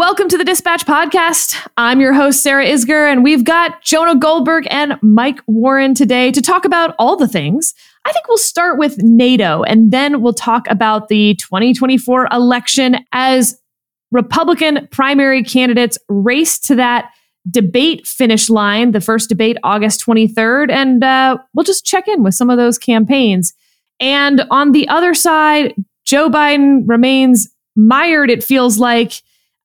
Welcome to the Dispatch Podcast. I'm your host, Sarah Isgur, and we've got Jonah Goldberg and Mike Warren today to talk about all the things. I think we'll start with NATO, and then we'll talk about the 2024 election as Republican primary candidates race to that debate finish line, the first debate August 23rd, and uh, we'll just check in with some of those campaigns. And on the other side, Joe Biden remains mired, it feels like,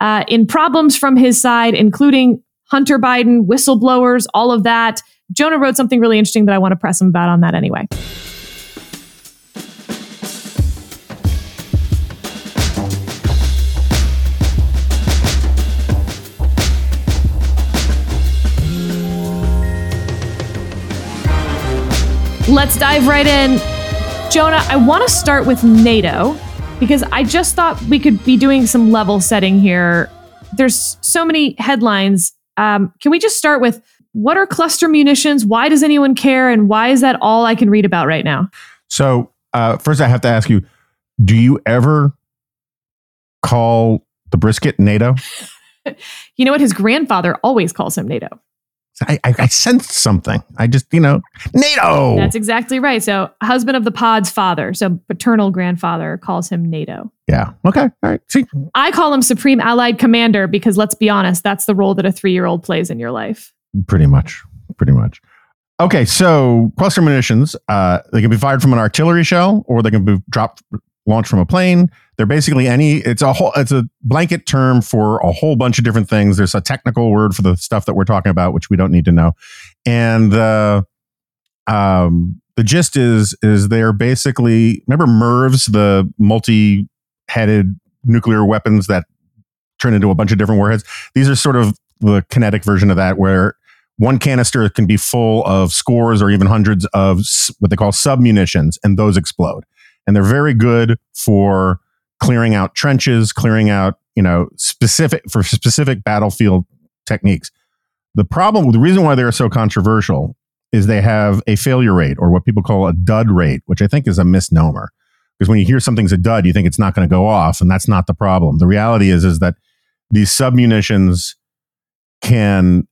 uh, in problems from his side, including Hunter Biden, whistleblowers, all of that. Jonah wrote something really interesting that I want to press him about on that anyway. Let's dive right in. Jonah, I want to start with NATO because I just thought we could be doing some level setting here. There's so many headlines. Um, can we just start with what are cluster munitions? Why does anyone care? And why is that all I can read about right now? So, uh, first, I have to ask you do you ever call the brisket NATO? you know what? His grandfather always calls him NATO. I, I, I sensed something. I just, you know, NATO. That's exactly right. So, husband of the pod's father, so paternal grandfather, calls him NATO. Yeah. Okay. All right. See, I call him Supreme Allied Commander because let's be honest, that's the role that a three year old plays in your life. pretty much. Pretty much. Okay. So, cluster munitions, uh, they can be fired from an artillery shell or they can be dropped, launched from a plane. They're basically any, it's a whole, it's a blanket term for a whole bunch of different things. There's a technical word for the stuff that we're talking about, which we don't need to know. And, the um, the gist is is they're basically remember MIRVs, the multi-headed nuclear weapons that turn into a bunch of different warheads. These are sort of the kinetic version of that, where one canister can be full of scores or even hundreds of what they call submunitions, and those explode. And they're very good for clearing out trenches, clearing out you know specific for specific battlefield techniques. The problem, the reason why they're so controversial is they have a failure rate or what people call a dud rate, which I think is a misnomer. Because when you hear something's a dud, you think it's not going to go off, and that's not the problem. The reality is is that these submunitions can,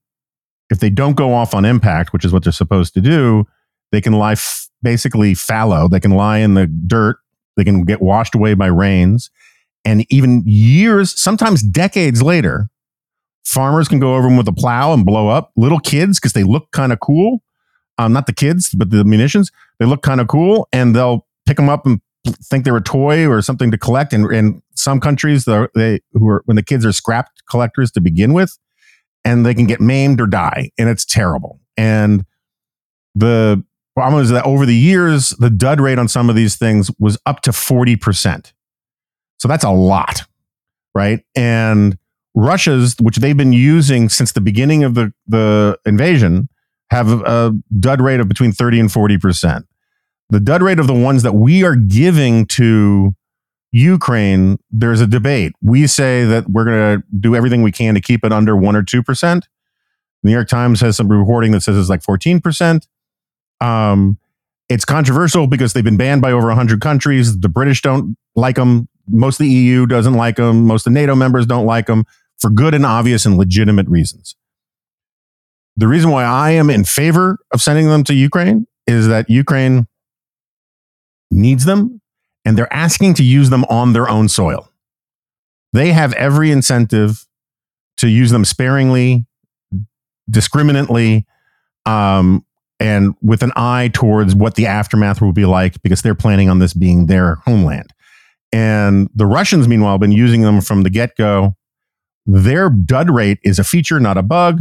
if they don't go off on impact, which is what they're supposed to do, they can lie f- basically fallow. They can lie in the dirt. They can get washed away by rains, and even years, sometimes decades later, farmers can go over them with a plow and blow up little kids because they look kind of cool um, not the kids, but the munitions. They look kind of cool, and they'll pick them up and think they're a toy or something to collect. And in some countries, they who are when the kids are scrapped collectors to begin with, and they can get maimed or die, and it's terrible. And the problem is that over the years, the dud rate on some of these things was up to forty percent. So that's a lot, right? And Russia's, which they've been using since the beginning of the the invasion have a dud rate of between 30 and 40%. The dud rate of the ones that we are giving to Ukraine, there's a debate. We say that we're going to do everything we can to keep it under 1 or 2%. The New York Times has some reporting that says it's like 14%. Um, it's controversial because they've been banned by over 100 countries. The British don't like them. Most of the EU doesn't like them. Most of the NATO members don't like them for good and obvious and legitimate reasons. The reason why I am in favor of sending them to Ukraine is that Ukraine needs them and they're asking to use them on their own soil. They have every incentive to use them sparingly, discriminately, um, and with an eye towards what the aftermath will be like because they're planning on this being their homeland. And the Russians, meanwhile, have been using them from the get go. Their dud rate is a feature, not a bug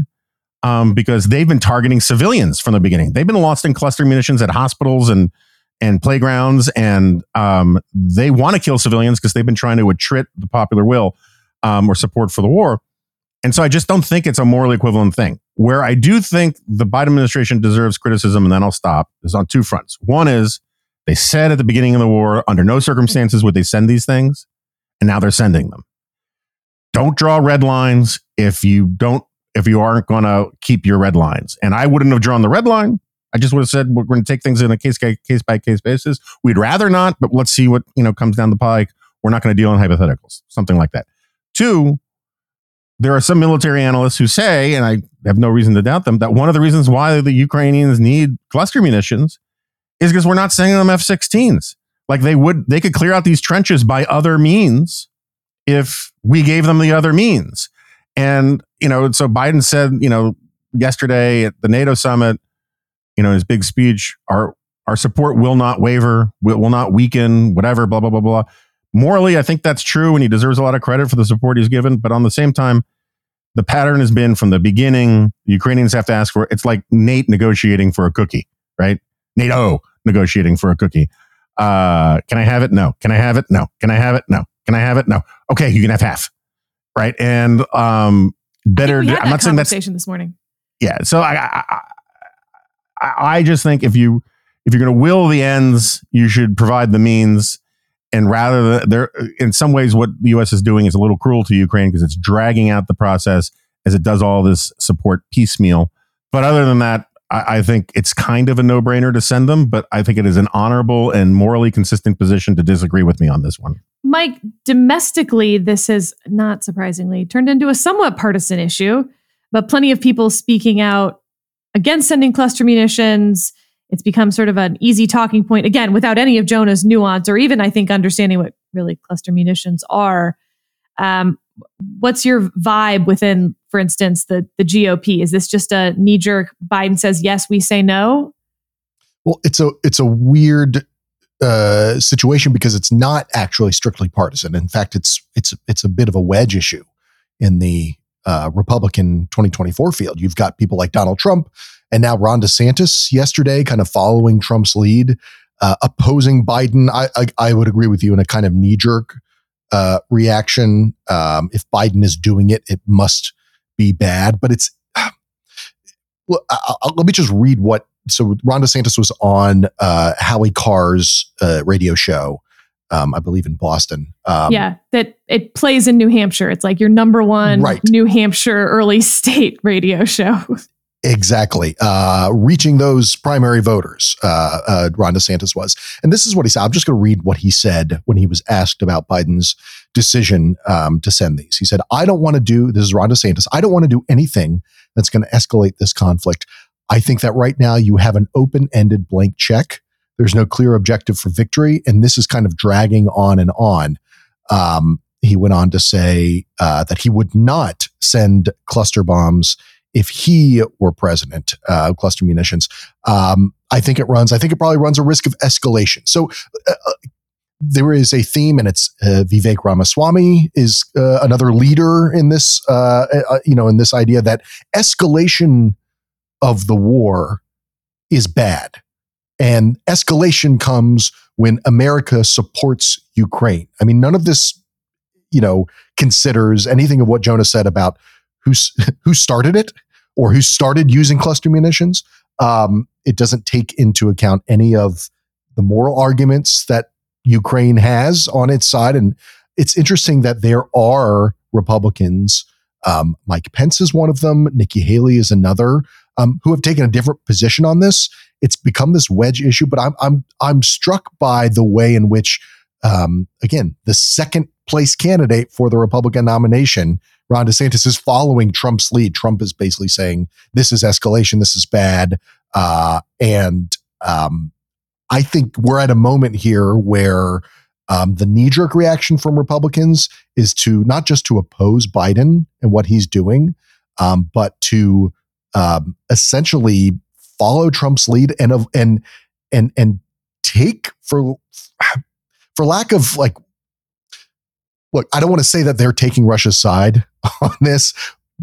um, because they've been targeting civilians from the beginning. They've been lost in cluster munitions at hospitals and and playgrounds, and um, they want to kill civilians because they've been trying to attrit the popular will um, or support for the war. And so I just don't think it's a morally equivalent thing. Where I do think the Biden administration deserves criticism, and then I'll stop, is on two fronts. One is they said at the beginning of the war, under no circumstances would they send these things, and now they're sending them. Don't draw red lines if you don't if you aren't going to keep your red lines. And I wouldn't have drawn the red line. I just would have said we're going to take things in a case case by case basis. We'd rather not, but let's see what you know comes down the pike. We're not going to deal in hypotheticals, something like that. Two, there are some military analysts who say, and I have no reason to doubt them, that one of the reasons why the Ukrainians need cluster munitions is because we're not sending them F 16s. Like they would, they could clear out these trenches by other means if we gave them the other means. And, you know, so Biden said, you know, yesterday at the NATO summit, you know, his big speech, our, our support will not waver, will, will not weaken, whatever, blah, blah, blah, blah. Morally, I think that's true, and he deserves a lot of credit for the support he's given. But on the same time, the pattern has been from the beginning, Ukrainians have to ask for it's like Nate negotiating for a cookie, right? NATO negotiating for a cookie. Uh, can I have it? No. Can I have it? No. Can I have it? No. Can I have it? No. Okay, you can have half. Right. And um better I'm not saying that's this morning. Yeah. So I, I I I just think if you if you're going to will the ends, you should provide the means and rather than there in some ways what the US is doing is a little cruel to Ukraine because it's dragging out the process as it does all this support piecemeal. But other than that, I, I think it's kind of a no-brainer to send them, but I think it is an honorable and morally consistent position to disagree with me on this one. Mike, domestically, this has not surprisingly turned into a somewhat partisan issue, but plenty of people speaking out against sending cluster munitions it's become sort of an easy talking point again without any of jonah's nuance or even i think understanding what really cluster munitions are. Um, what's your vibe within for instance the the gop is this just a knee jerk biden says yes we say no well it's a it's a weird uh, situation because it's not actually strictly partisan. In fact it's it's it's a bit of a wedge issue in the uh, Republican 2024 field. You've got people like Donald Trump and now Ron DeSantis yesterday, kind of following Trump's lead, uh, opposing Biden. I, I, I, would agree with you in a kind of knee jerk uh, reaction. Um, if Biden is doing it, it must be bad. But it's well, I, I, let me just read what. So Ron DeSantis was on uh, Howie Carr's uh, radio show um, I believe in Boston. Um, yeah, that it plays in New Hampshire. It's like your number one right. New Hampshire early state radio show. Exactly. Uh, reaching those primary voters, uh, uh, Ron DeSantis was. And this is what he said. I'm just going to read what he said when he was asked about Biden's decision um, to send these. He said, I don't want to do, this is Ron DeSantis, I don't want to do anything that's going to escalate this conflict. I think that right now you have an open ended blank check there's no clear objective for victory. And this is kind of dragging on and on. Um, he went on to say uh, that he would not send cluster bombs if he were president, uh, cluster munitions. Um, I think it runs, I think it probably runs a risk of escalation. So, uh, uh there is a theme, and it's uh, Vivek Ramaswamy is uh, another leader in this, uh, uh, you know, in this idea that escalation of the war is bad. And escalation comes when America supports Ukraine. I mean, none of this, you know, considers anything of what Jonah said about who who started it or who started using cluster munitions. Um, it doesn't take into account any of the moral arguments that Ukraine has on its side. And it's interesting that there are Republicans. Um, Mike Pence is one of them. Nikki Haley is another um, who have taken a different position on this it's become this wedge issue. But I'm I'm I'm struck by the way in which, um, again, the second place candidate for the Republican nomination, Ron DeSantis, is following Trump's lead. Trump is basically saying this is escalation, this is bad, uh, and um, I think we're at a moment here where. Um, the knee jerk reaction from Republicans is to not just to oppose Biden and what he's doing, um, but to um, essentially follow Trump's lead and and and and take for for lack of like look, I don't want to say that they're taking Russia's side on this,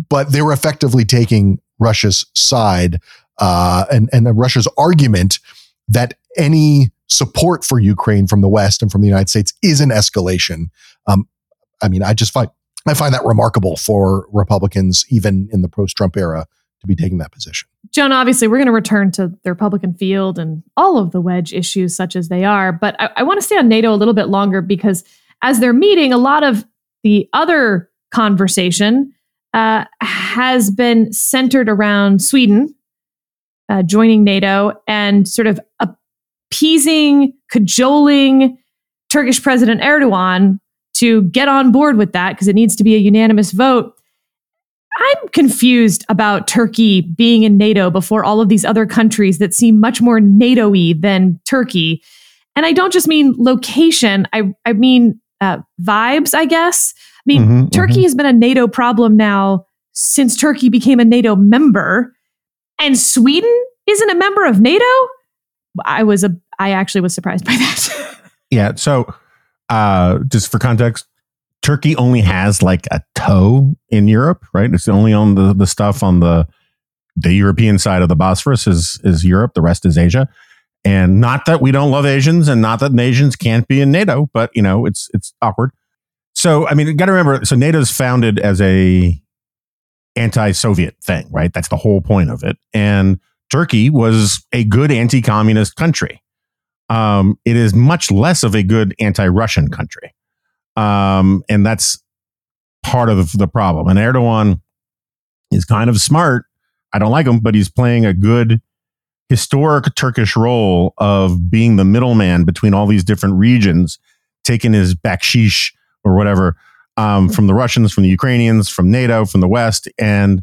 but they were effectively taking Russia's side uh, and and Russia's argument that any support for Ukraine from the West and from the United States is an escalation. Um, I mean, I just find I find that remarkable for Republicans, even in the post-Trump era, to be taking that position. Jonah, obviously, we're going to return to the Republican field and all of the wedge issues, such as they are. But I, I want to stay on NATO a little bit longer because as they're meeting, a lot of the other conversation uh, has been centered around Sweden uh, joining NATO and sort of appeasing, cajoling Turkish President Erdogan to get on board with that because it needs to be a unanimous vote. I'm confused about Turkey being in NATO before all of these other countries that seem much more NATO y than Turkey. And I don't just mean location, I, I mean uh, vibes, I guess. I mean, Mhm, Turkey mhm. has been a NATO problem now since Turkey became a NATO member, and Sweden isn't a member of NATO. I was a, I actually was surprised by that. Yeah. So, uh, just for context, Turkey only has like a toe in Europe, right? It's only on the, the stuff on the the European side of the Bosphorus is is Europe. The rest is Asia. And not that we don't love Asians, and not that Asians can't be in NATO, but you know, it's it's awkward. So, I mean, you got to remember. So, NATO's founded as a anti-Soviet thing, right? That's the whole point of it. And Turkey was a good anti-communist country um, it is much less of a good anti-Russian country, um, and that's part of the problem. And Erdogan is kind of smart. I don't like him, but he's playing a good historic Turkish role of being the middleman between all these different regions, taking his bakshish or whatever um, from the Russians, from the Ukrainians, from NATO, from the West, and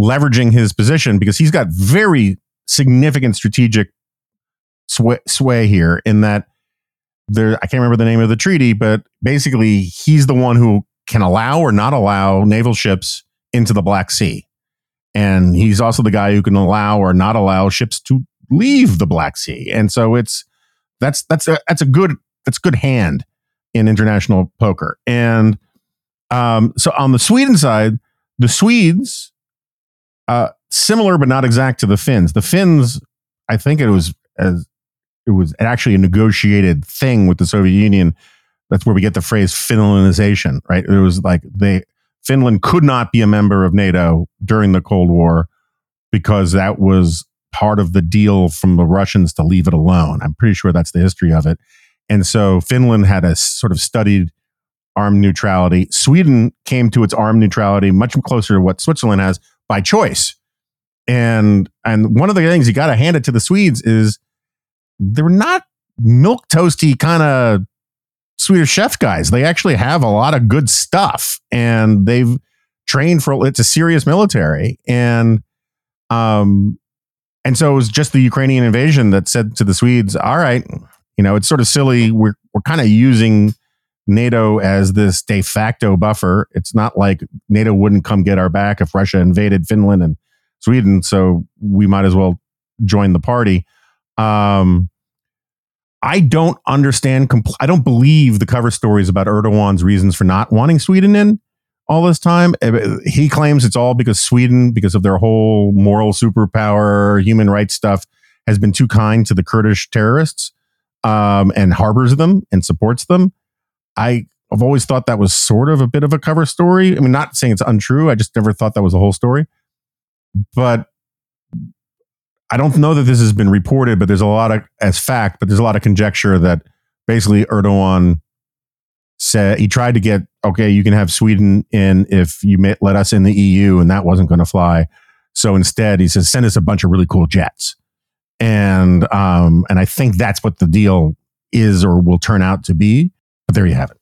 leveraging his position because he's got very significant strategic sway, sway here in that there I can't remember the name of the treaty, but basically he's the one who can allow or not allow naval ships into the Black Sea. And he's also the guy who can allow or not allow ships to leave the Black Sea. And so it's that's that's a that's a good that's good hand in international poker. And um, so on the Sweden side, the Swedes, uh, similar but not exact to the Finns. The Finns, I think it was as it was actually a negotiated thing with the Soviet Union. That's where we get the phrase Finlandization, right? It was like they Finland could not be a member of NATO during the Cold War because that was part of the deal from the Russians to leave it alone. I'm pretty sure that's the history of it. And so Finland had a sort of studied armed neutrality. Sweden came to its armed neutrality much closer to what Switzerland has by choice. And and one of the things you got to hand it to the Swedes is they're not milk toasty kind of Swedish chef guys. They actually have a lot of good stuff, and they've trained for it's a serious military, and um, and so it was just the Ukrainian invasion that said to the Swedes, "All right, you know, it's sort of silly. We're we're kind of using." NATO as this de facto buffer. It's not like NATO wouldn't come get our back if Russia invaded Finland and Sweden, so we might as well join the party. Um, I don't understand. Compl- I don't believe the cover stories about Erdogan's reasons for not wanting Sweden in all this time. Eh, He claims it's all because Sweden, because of their whole moral superpower, human rights stuff, has been too kind to the Kurdish terrorists um, and harbors them and supports them. I I've always thought that was sort of a bit of a cover story. I mean, not saying it's untrue. I just never thought that was the whole story. But I don't know that this has been reported, but there's a lot of as fact, but there's a lot of conjecture that basically Erdogan said he tried to get okay, you can have Sweden in if you may, let us in the EU, and that wasn't going to fly. So instead, he says send us a bunch of really cool jets, and um, and I think that's what the deal is or will turn out to be. But there you have it.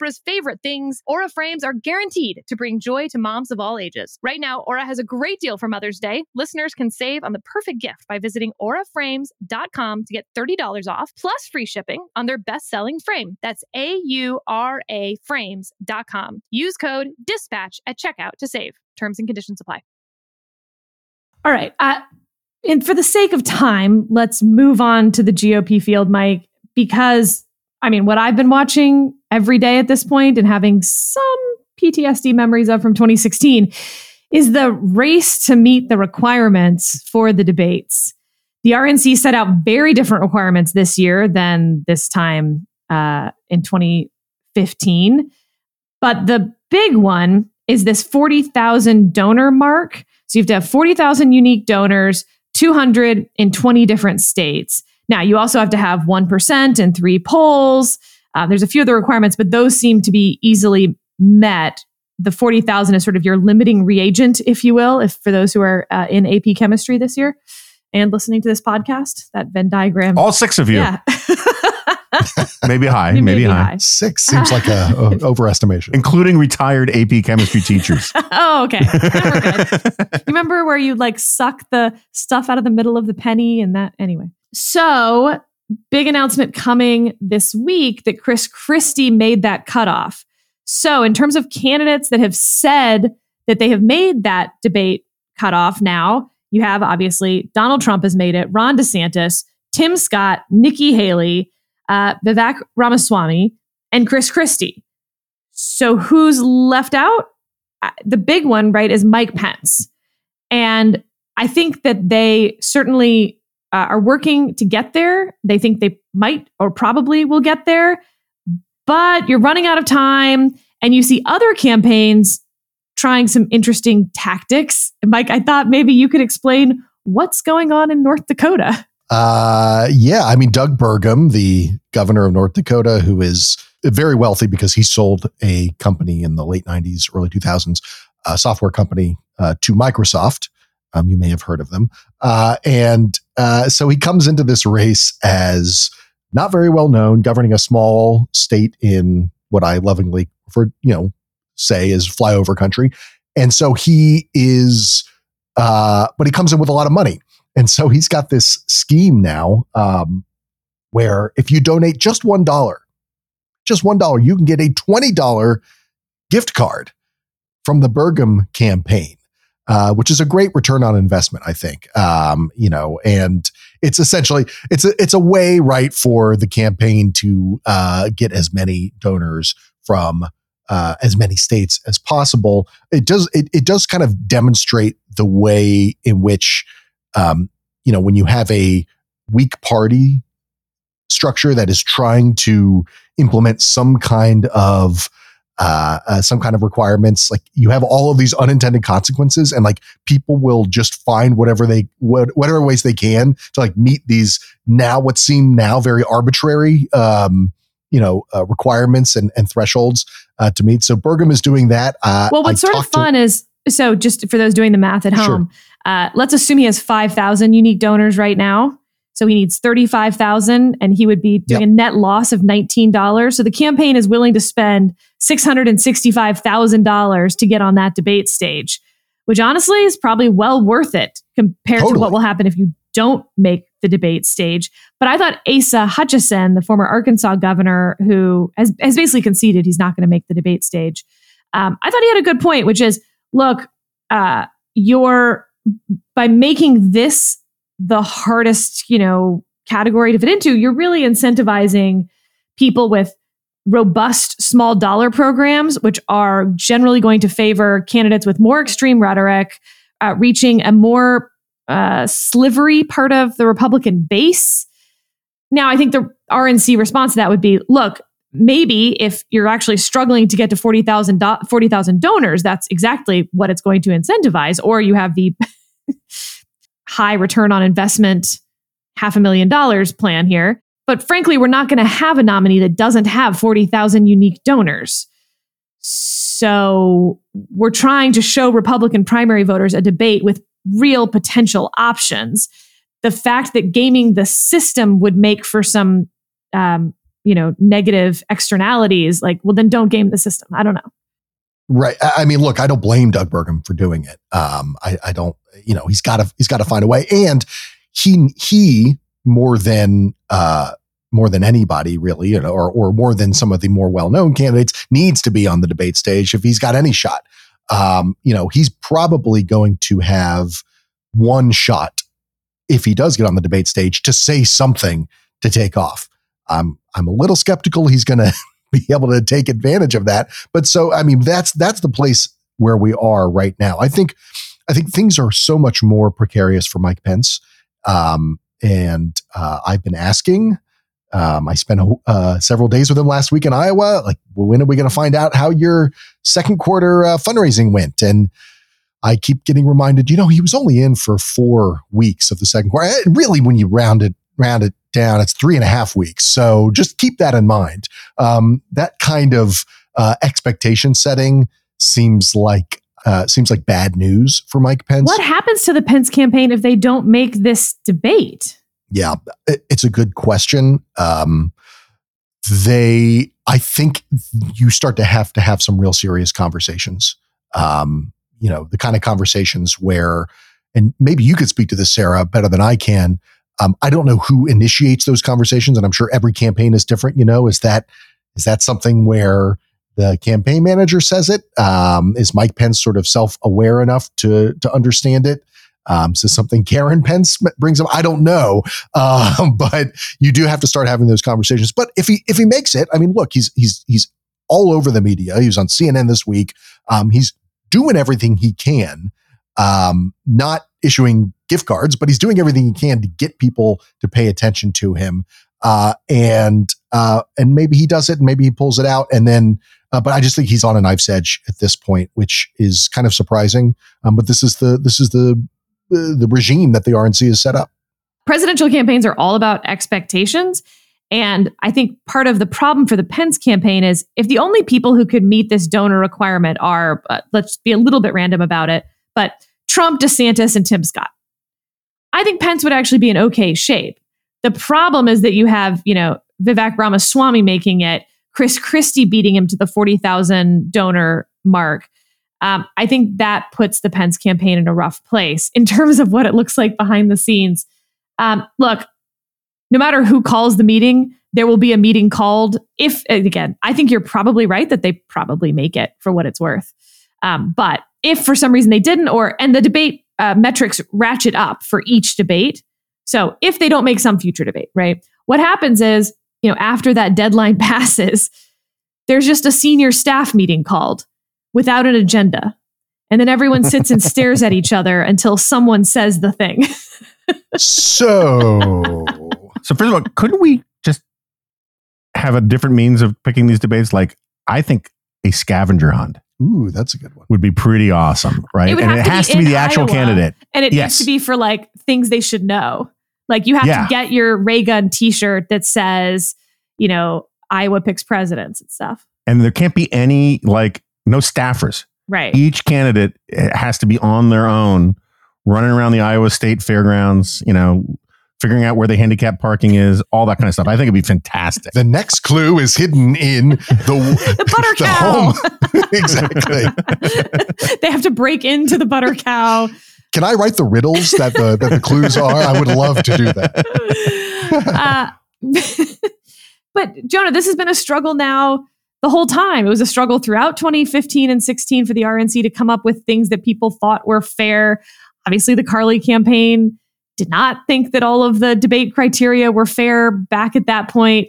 Oprah's favorite things, Aura frames are guaranteed to bring joy to moms of all ages. Right now, Aura has a great deal for Mother's Day. Listeners can save on the perfect gift by visiting auraframes.com to get $30 off plus free shipping on their best-selling frame. That's A U R A frames.com. Use code DISPATCH at checkout to save. Terms and conditions apply. All right. Uh, and for the sake of time, let's move on to the GOP field, Mike, because I mean, what I've been watching every day at this point and having some PTSD memories of from 2016 is the race to meet the requirements for the debates. The RNC set out very different requirements this year than this time uh, in 2015. But the big one is this 40,000 donor mark. So you have to have 40,000 unique donors, 200 in 20 different states. Now, you also have to have 1% and three polls. Uh, there's a few other requirements, but those seem to be easily met. The 40,000 is sort of your limiting reagent, if you will, if for those who are uh, in AP chemistry this year and listening to this podcast, that Venn diagram. All six of you. Yeah. maybe high, maybe, Maybe high. high. Six seems like a, a overestimation. Including retired AP chemistry teachers. oh, okay. You remember where you like suck the stuff out of the middle of the penny and that anyway. So, big announcement coming this week that Chris Christie made that cutoff. So, in terms of candidates that have said that they have made that debate cutoff now, you have obviously Donald Trump has made it, Ron DeSantis, Tim Scott, Nikki Haley, uh, Vivek Ramaswamy, and Chris Christie. So, who's left out? The big one, right, is Mike Pence. And I think that they certainly uh, are working to get there. They think they might or probably will get there, but you're running out of time. And you see other campaigns trying some interesting tactics. Mike, I thought maybe you could explain what's going on in North Dakota. Uh, yeah, I mean, Doug Burgum, the governor of North Dakota, who is very wealthy because he sold a company in the late 90s, early 2000s, a software company uh, to Microsoft. Um, you may have heard of them. Uh, and uh, so he comes into this race as not very well known, governing a small state in what I lovingly refer, you know, say is flyover country. And so he is, uh, but he comes in with a lot of money. And so he's got this scheme now um, where if you donate just $1, just $1, you can get a $20 gift card from the Burgum campaign. Uh, which is a great return on investment, I think. Um, you know, and it's essentially it's a it's a way, right, for the campaign to uh, get as many donors from uh, as many states as possible. It does it, it does kind of demonstrate the way in which um, you know when you have a weak party structure that is trying to implement some kind of uh, uh, some kind of requirements like you have all of these unintended consequences and like people will just find whatever they what, whatever ways they can to like meet these now what seem now very arbitrary um you know uh, requirements and, and thresholds uh, to meet so Burgum is doing that uh, Well, what's I sort of talked to- fun is so just for those doing the math at Sure. home, uh, let's assume he has 5,000 unique donors right now. So he needs 35,000 and he would be doing Yep. a net loss of $19. So the campaign is willing to spend $665,000 to get on that debate stage, which honestly is probably well worth it compared to what will happen if you don't make the debate stage. But I thought Asa Hutchinson, the former Arkansas governor, who has, has basically conceded he's not going to make the debate stage, um, I thought he had a good point, which is look, uh, you're by making this the hardest, you know, category to fit into, you're really incentivizing people with robust small dollar programs, which are generally going to favor candidates with more extreme rhetoric, uh, reaching a more uh, slivery part of the Republican base. Now, I think the RNC response to that would be look, maybe if you're actually struggling to get to 40,000 do- 40,000 donors, that's exactly what it's going to incentivize. Or you have the high return on investment, half a million dollars plan here. But frankly, we're not going to have a nominee that doesn't have 40,000 unique donors. So we're trying to show Republican primary voters a debate with real potential options. The fact that gaming the system would make for some, um, you know, negative externalities, like, well, then don't game the system. I don't know. Right. I mean, look, I don't blame Doug Burgum for doing it. Um, I, I don't, you know, he's got to, he's got to find a way. And he, he more than, uh, more than anybody really, you know, or, or more than some of the more well-known candidates needs to be on the debate stage if he's got any shot. Um, you know, he's probably going to have one shot if he does get on the debate stage to say something to take off. I'm I'm a little skeptical he's going to be able to take advantage of that. But so I mean that's that's the place where we are right now. I think I think things are so much more precarious for Mike Pence. Um, and uh, I've been asking. Um, I spent uh, several days with him last week in Iowa. Like, when are we going to find out how your second quarter uh, fundraising went? And I keep getting reminded, you know, he was only in for four weeks of the second quarter. Really, when you round it round it down, it's three and a half weeks. So just keep that in mind. Um, that kind of uh, expectation setting seems like uh, seems like bad news for Mike Pence. What happens to the Pence campaign if they don't make this debate? Yeah, it's a good question. Um, they, I think, you start to have to have some real serious conversations. Um, you know, the kind of conversations where, and maybe you could speak to this, Sarah, better than I can. Um, I don't know who initiates those conversations, and I'm sure every campaign is different. You know, is that is that something where the campaign manager says it? Um, is Mike Pence sort of self aware enough to to understand it? Um, so something Karen Pence brings up, I don't know, uh, but you do have to start having those conversations. But if he if he makes it, I mean, look, he's he's he's all over the media. He was on CNN this week. Um, he's doing everything he can, um, not issuing gift cards, but he's doing everything he can to get people to pay attention to him. Uh, and uh, and maybe he does it, and maybe he pulls it out, and then. Uh, but I just think he's on a knife's edge at this point, which is kind of surprising. Um, but this is the this is the the regime that the RNC has set up. Presidential campaigns are all about expectations. And I think part of the problem for the Pence campaign is if the only people who could meet this donor requirement are, uh, let's be a little bit random about it, but Trump, DeSantis, and Tim Scott. I think Pence would actually be in okay shape. The problem is that you have, you know, Vivek Ramaswamy making it, Chris Christie beating him to the 40,000 donor mark. Um, I think that puts the Pence campaign in a rough place in terms of what it looks like behind the scenes. Um, look, no matter who calls the meeting, there will be a meeting called. If, again, I think you're probably right that they probably make it for what it's worth. Um, but if for some reason they didn't, or, and the debate uh, metrics ratchet up for each debate. So if they don't make some future debate, right? What happens is, you know, after that deadline passes, there's just a senior staff meeting called without an agenda. And then everyone sits and stares at each other until someone says the thing. so, so first of all, couldn't we just have a different means of picking these debates? Like, I think a scavenger hunt. Ooh, that's a good one. Would be pretty awesome, right? It and it to has to be the actual Iowa, candidate. And it Yes. needs to be for like things they should know. Like you have Yeah. to get your Ray Gun t shirt that says, you know, Iowa picks presidents and stuff. And there can't be any like no staffers. Right. Each candidate eh, has to be on their own, running around the Iowa State fairgrounds, you know, figuring out where the handicap parking is, all that kind of stuff. I think it'd be fantastic. The next clue is hidden in the The butter the cow. home. exactly. they have to break into the butter cow. Can I write the riddles that the that the clues are? I would love to do that. uh, but Jonah, this has been a struggle now the whole time. It was a struggle throughout 2015 and 16 for the RNC to come up with things that people thought were fair. Obviously, the Carly campaign did not think that all of the debate criteria were fair back at that point.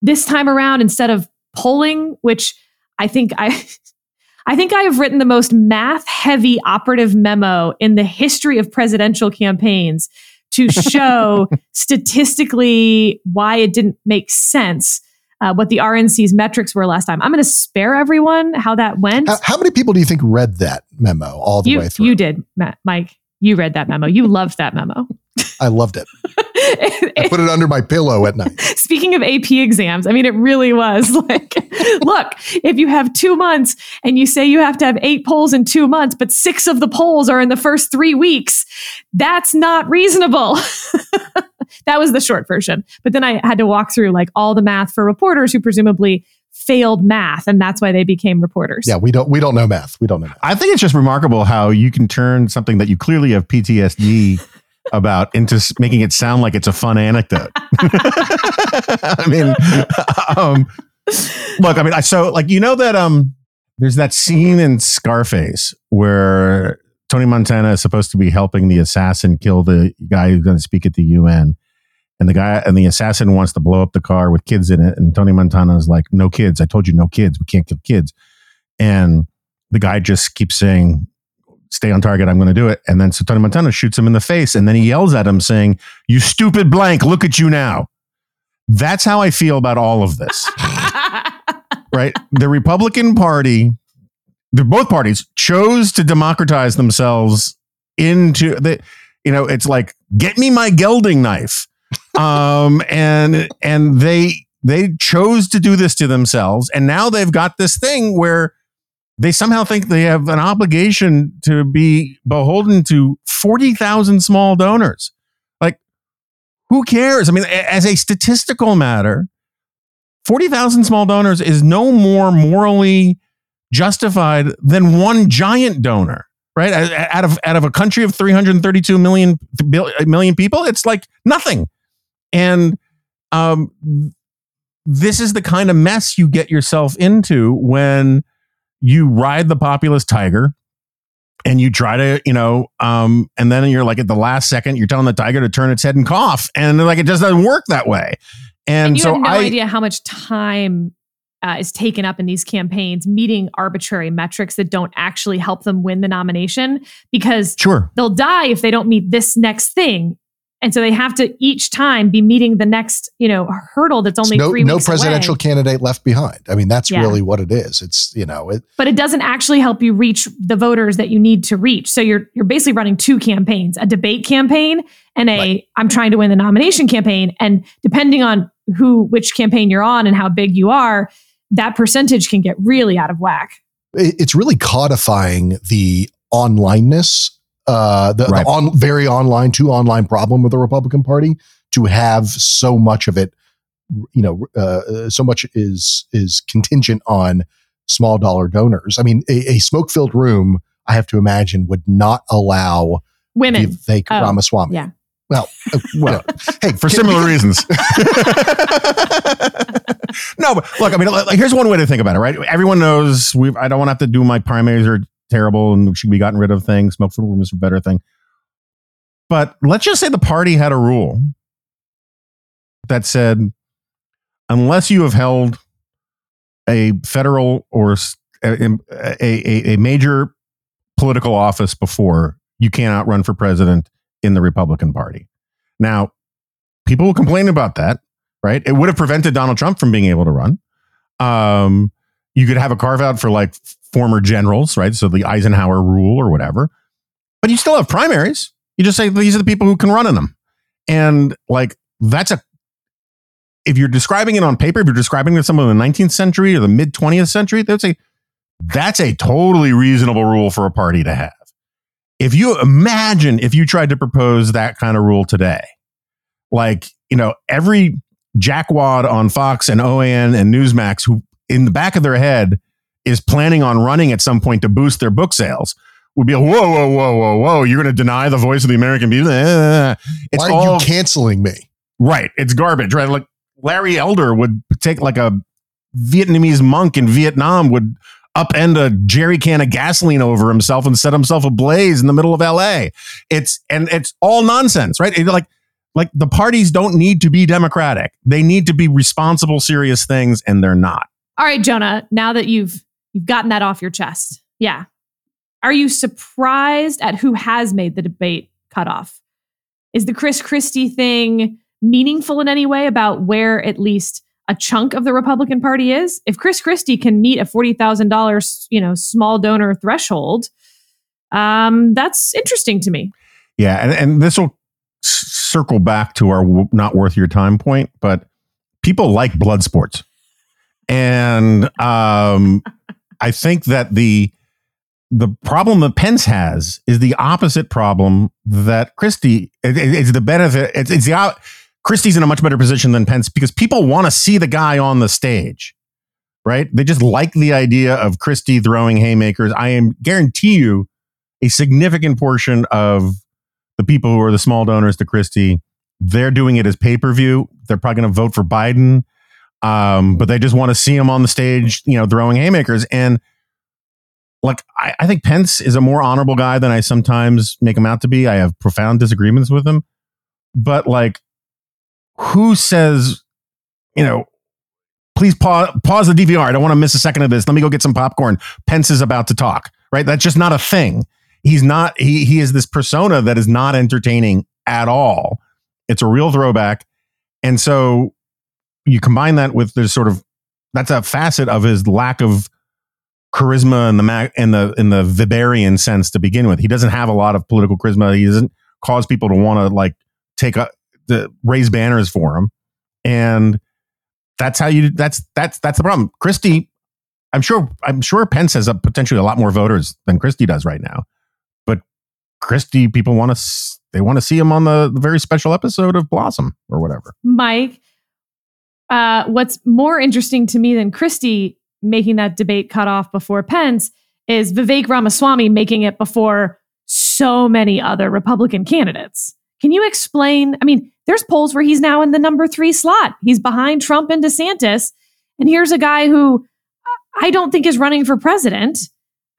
This time around, instead of polling, which I think I I think I have written the most math heavy operative memo in the history of presidential campaigns to show statistically why it didn't make sense uh, what the RNC's metrics were last time. I'm going to spare everyone how that went. How, how many people do you think read that memo all the you, way through? you did, Matt, Mike. You read that memo. You loved that memo. I loved it. I put it under my pillow at night. Speaking of AP exams, I mean, it really was like, look, if you have two months and you say you have to have eight polls in two months, but six of the polls are in the first three weeks, that's not reasonable. that was the short version. But then I had to walk through like all the math for reporters who presumably failed math, and that's why they became reporters. Yeah, we don't we don't know math. We don't know math. I think it's just remarkable how you can turn something that you clearly have PTSD about into making it sound like it's a fun anecdote. I mean, um, look, I mean, I so like you know that um, there's that scene in Scarface where Tony Montana is supposed to be helping the assassin kill the guy who's going to speak at the UN. And the guy and the assassin wants to blow up the car with kids in it. And Tony Montana is like, no kids. I told you no kids. We can't kill kids. And the guy just keeps saying, stay on target. I'm going to do it. And then so Tony Montana shoots him in the face. And then he yells at him saying, you stupid blank, look at you now. That's how I feel about all of this, right? The Republican Party, the both parties chose to democratize themselves into the, you know, it's like, get me my gelding knife. Um, and, and they, they chose to do this to themselves. And now they've got this thing where they somehow think they have an obligation to be beholden to 40,000 small donors. Like, who cares? I mean, as a statistical matter, 40,000 small donors is no more morally justified than one giant donor, right? Out of, out of a country of 332 million, million people, it's like nothing. And um, this is the kind of mess you get yourself into when you ride the populist tiger and you try to, you know, um, and then you're like at the last second, you're telling the tiger to turn its head and cough, and like it just doesn't work that way. And, and you so have no I, idea how much time uh, is taken up in these campaigns meeting arbitrary metrics that don't actually help them win the nomination because sure, they'll die if they don't meet this next thing. And so they have to each time be meeting the next, you know, hurdle that's only no, three no presidential away. candidate left behind. I mean, that's Yeah. really what it is. It's you know, it, But it doesn't actually help you reach the voters that you need to reach. So you're you're basically running two campaigns: a debate campaign and a am trying to win the nomination campaign. And depending on who which campaign you're on and how big you are, that percentage can get really out of whack. it's really codifying the onlineness, uh, the, Right. the on very online to online problem with the Republican Party to have so much of it, you know, uh, so much is is contingent on small dollar donors. I mean, a, a smoke filled room, I have to imagine, would not allow Women. Vivek Oh, Ramaswamy. yeah. Well, uh, well, hey, for can- similar reasons. no, but look, I mean, like, here's one way to think about it, right? Everyone knows we. I don't want to have to do my primaries are terrible and should be gotten rid of things. Smoke filled room is a better thing. But let's just say the party had a rule that said, unless you have held a federal or a a major political office before, you cannot run for president in the Republican Party. Now, people will complain about that, right? It would have prevented Donald Trump from being able to run. Um, you could have a carve out for like former generals, right? So the Eisenhower rule or whatever. But you still have primaries. You just say these are the people who can run in them. And like that's a if you're describing it on paper, if you're describing it to someone in the 19th century or the mid 20th century, they'd say that's a totally reasonable rule for a party to have. If you imagine if you tried to propose that kind of rule today, like, you know, every jackwad on Fox and OAN and Newsmax who in the back of their head is planning on running at some point to boost their book sales would be like, whoa, whoa, whoa, whoa, whoa. You're going to deny the voice of the American people? It's Why all are you canceling me? right. It's garbage, right? Like Larry Elder would take like a Vietnamese monk in Vietnam would upend a jerry can of gasoline over himself and set himself ablaze in the middle of LA. It's and it's all nonsense, right? It's like like the parties don't need to be democratic. They need to be responsible, serious things, and they're not. All right, Jonah, now that you've you've gotten that off your chest. Yeah. Are you surprised at who has made the debate cutoff? Is the Chris Christie thing meaningful in any way about where at least a chunk of the Republican Party is? If Chris Christie can meet a forty thousand dollars, you know, small donor threshold, um, that's interesting to me. Yeah, and, and this will circle back to our w- not worth your time point, but people like blood sports, and um, I think that the the problem that Pence has is the opposite problem that Christie. It, it- it's the benefit. It's, it's the. Christie's in a much better position than Pence because people want to see the guy on the stage, right? They just like the idea of Christie throwing haymakers. I am guarantee you a significant portion of the people who are the small donors to Christie, they're doing it as pay per view. They're probably going to vote for Biden, um, but they just want to see him on the stage, you know, throwing haymakers. And like I, I think Pence is a more honorable guy than I sometimes make him out to be. I have profound disagreements with him, but like, who says, you know, please pause pause the DVR. I don't want to miss a second of this. Let me go get some popcorn. Pence is about to talk. Right? That's just not a thing. He's not. He he is this persona that is not entertaining at all. It's a real throwback, and so you combine that with this sort of that's a facet of his lack of charisma in the Mac in the in the Weberian sense to begin with. He doesn't have a lot of political charisma. He doesn't cause people to want to like take a the raise banners for him, and that's how you. That's that's that's the problem. Christie, I'm sure. I'm sure Pence has a potentially a lot more voters than Christie does right now, but Christie people want to they want to see him on the, the very special episode of Blossom or whatever. Mike, uh, what's more interesting to me than Christie making that debate cut off before Pence is Vivek Ramaswamy making it before so many other Republican candidates. Can you explain? I mean, there's polls where he's now in the number three slot. He's behind Trump and DeSantis. And here's a guy who I don't think is running for president.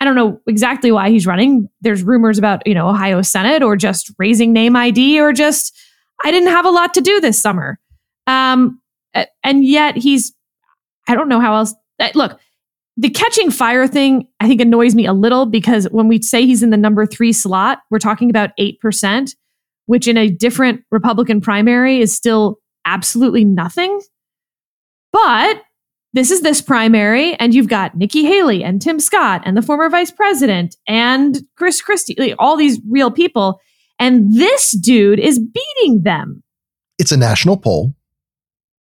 I don't know exactly why he's running. There's rumors about, you know, Ohio Senate or just raising name ID or just, I didn't have a lot to do this summer. Um, and yet he's, I don't know how else look, the catching fire thing, I think annoys me a little because when we say he's in the number three slot, we're talking about 8%, which in a different Republican primary is still absolutely nothing. But this is this primary, and you've got Nikki Haley and Tim Scott and the former vice president and Chris Christie, like all these real people. And this dude is beating them. It's a national poll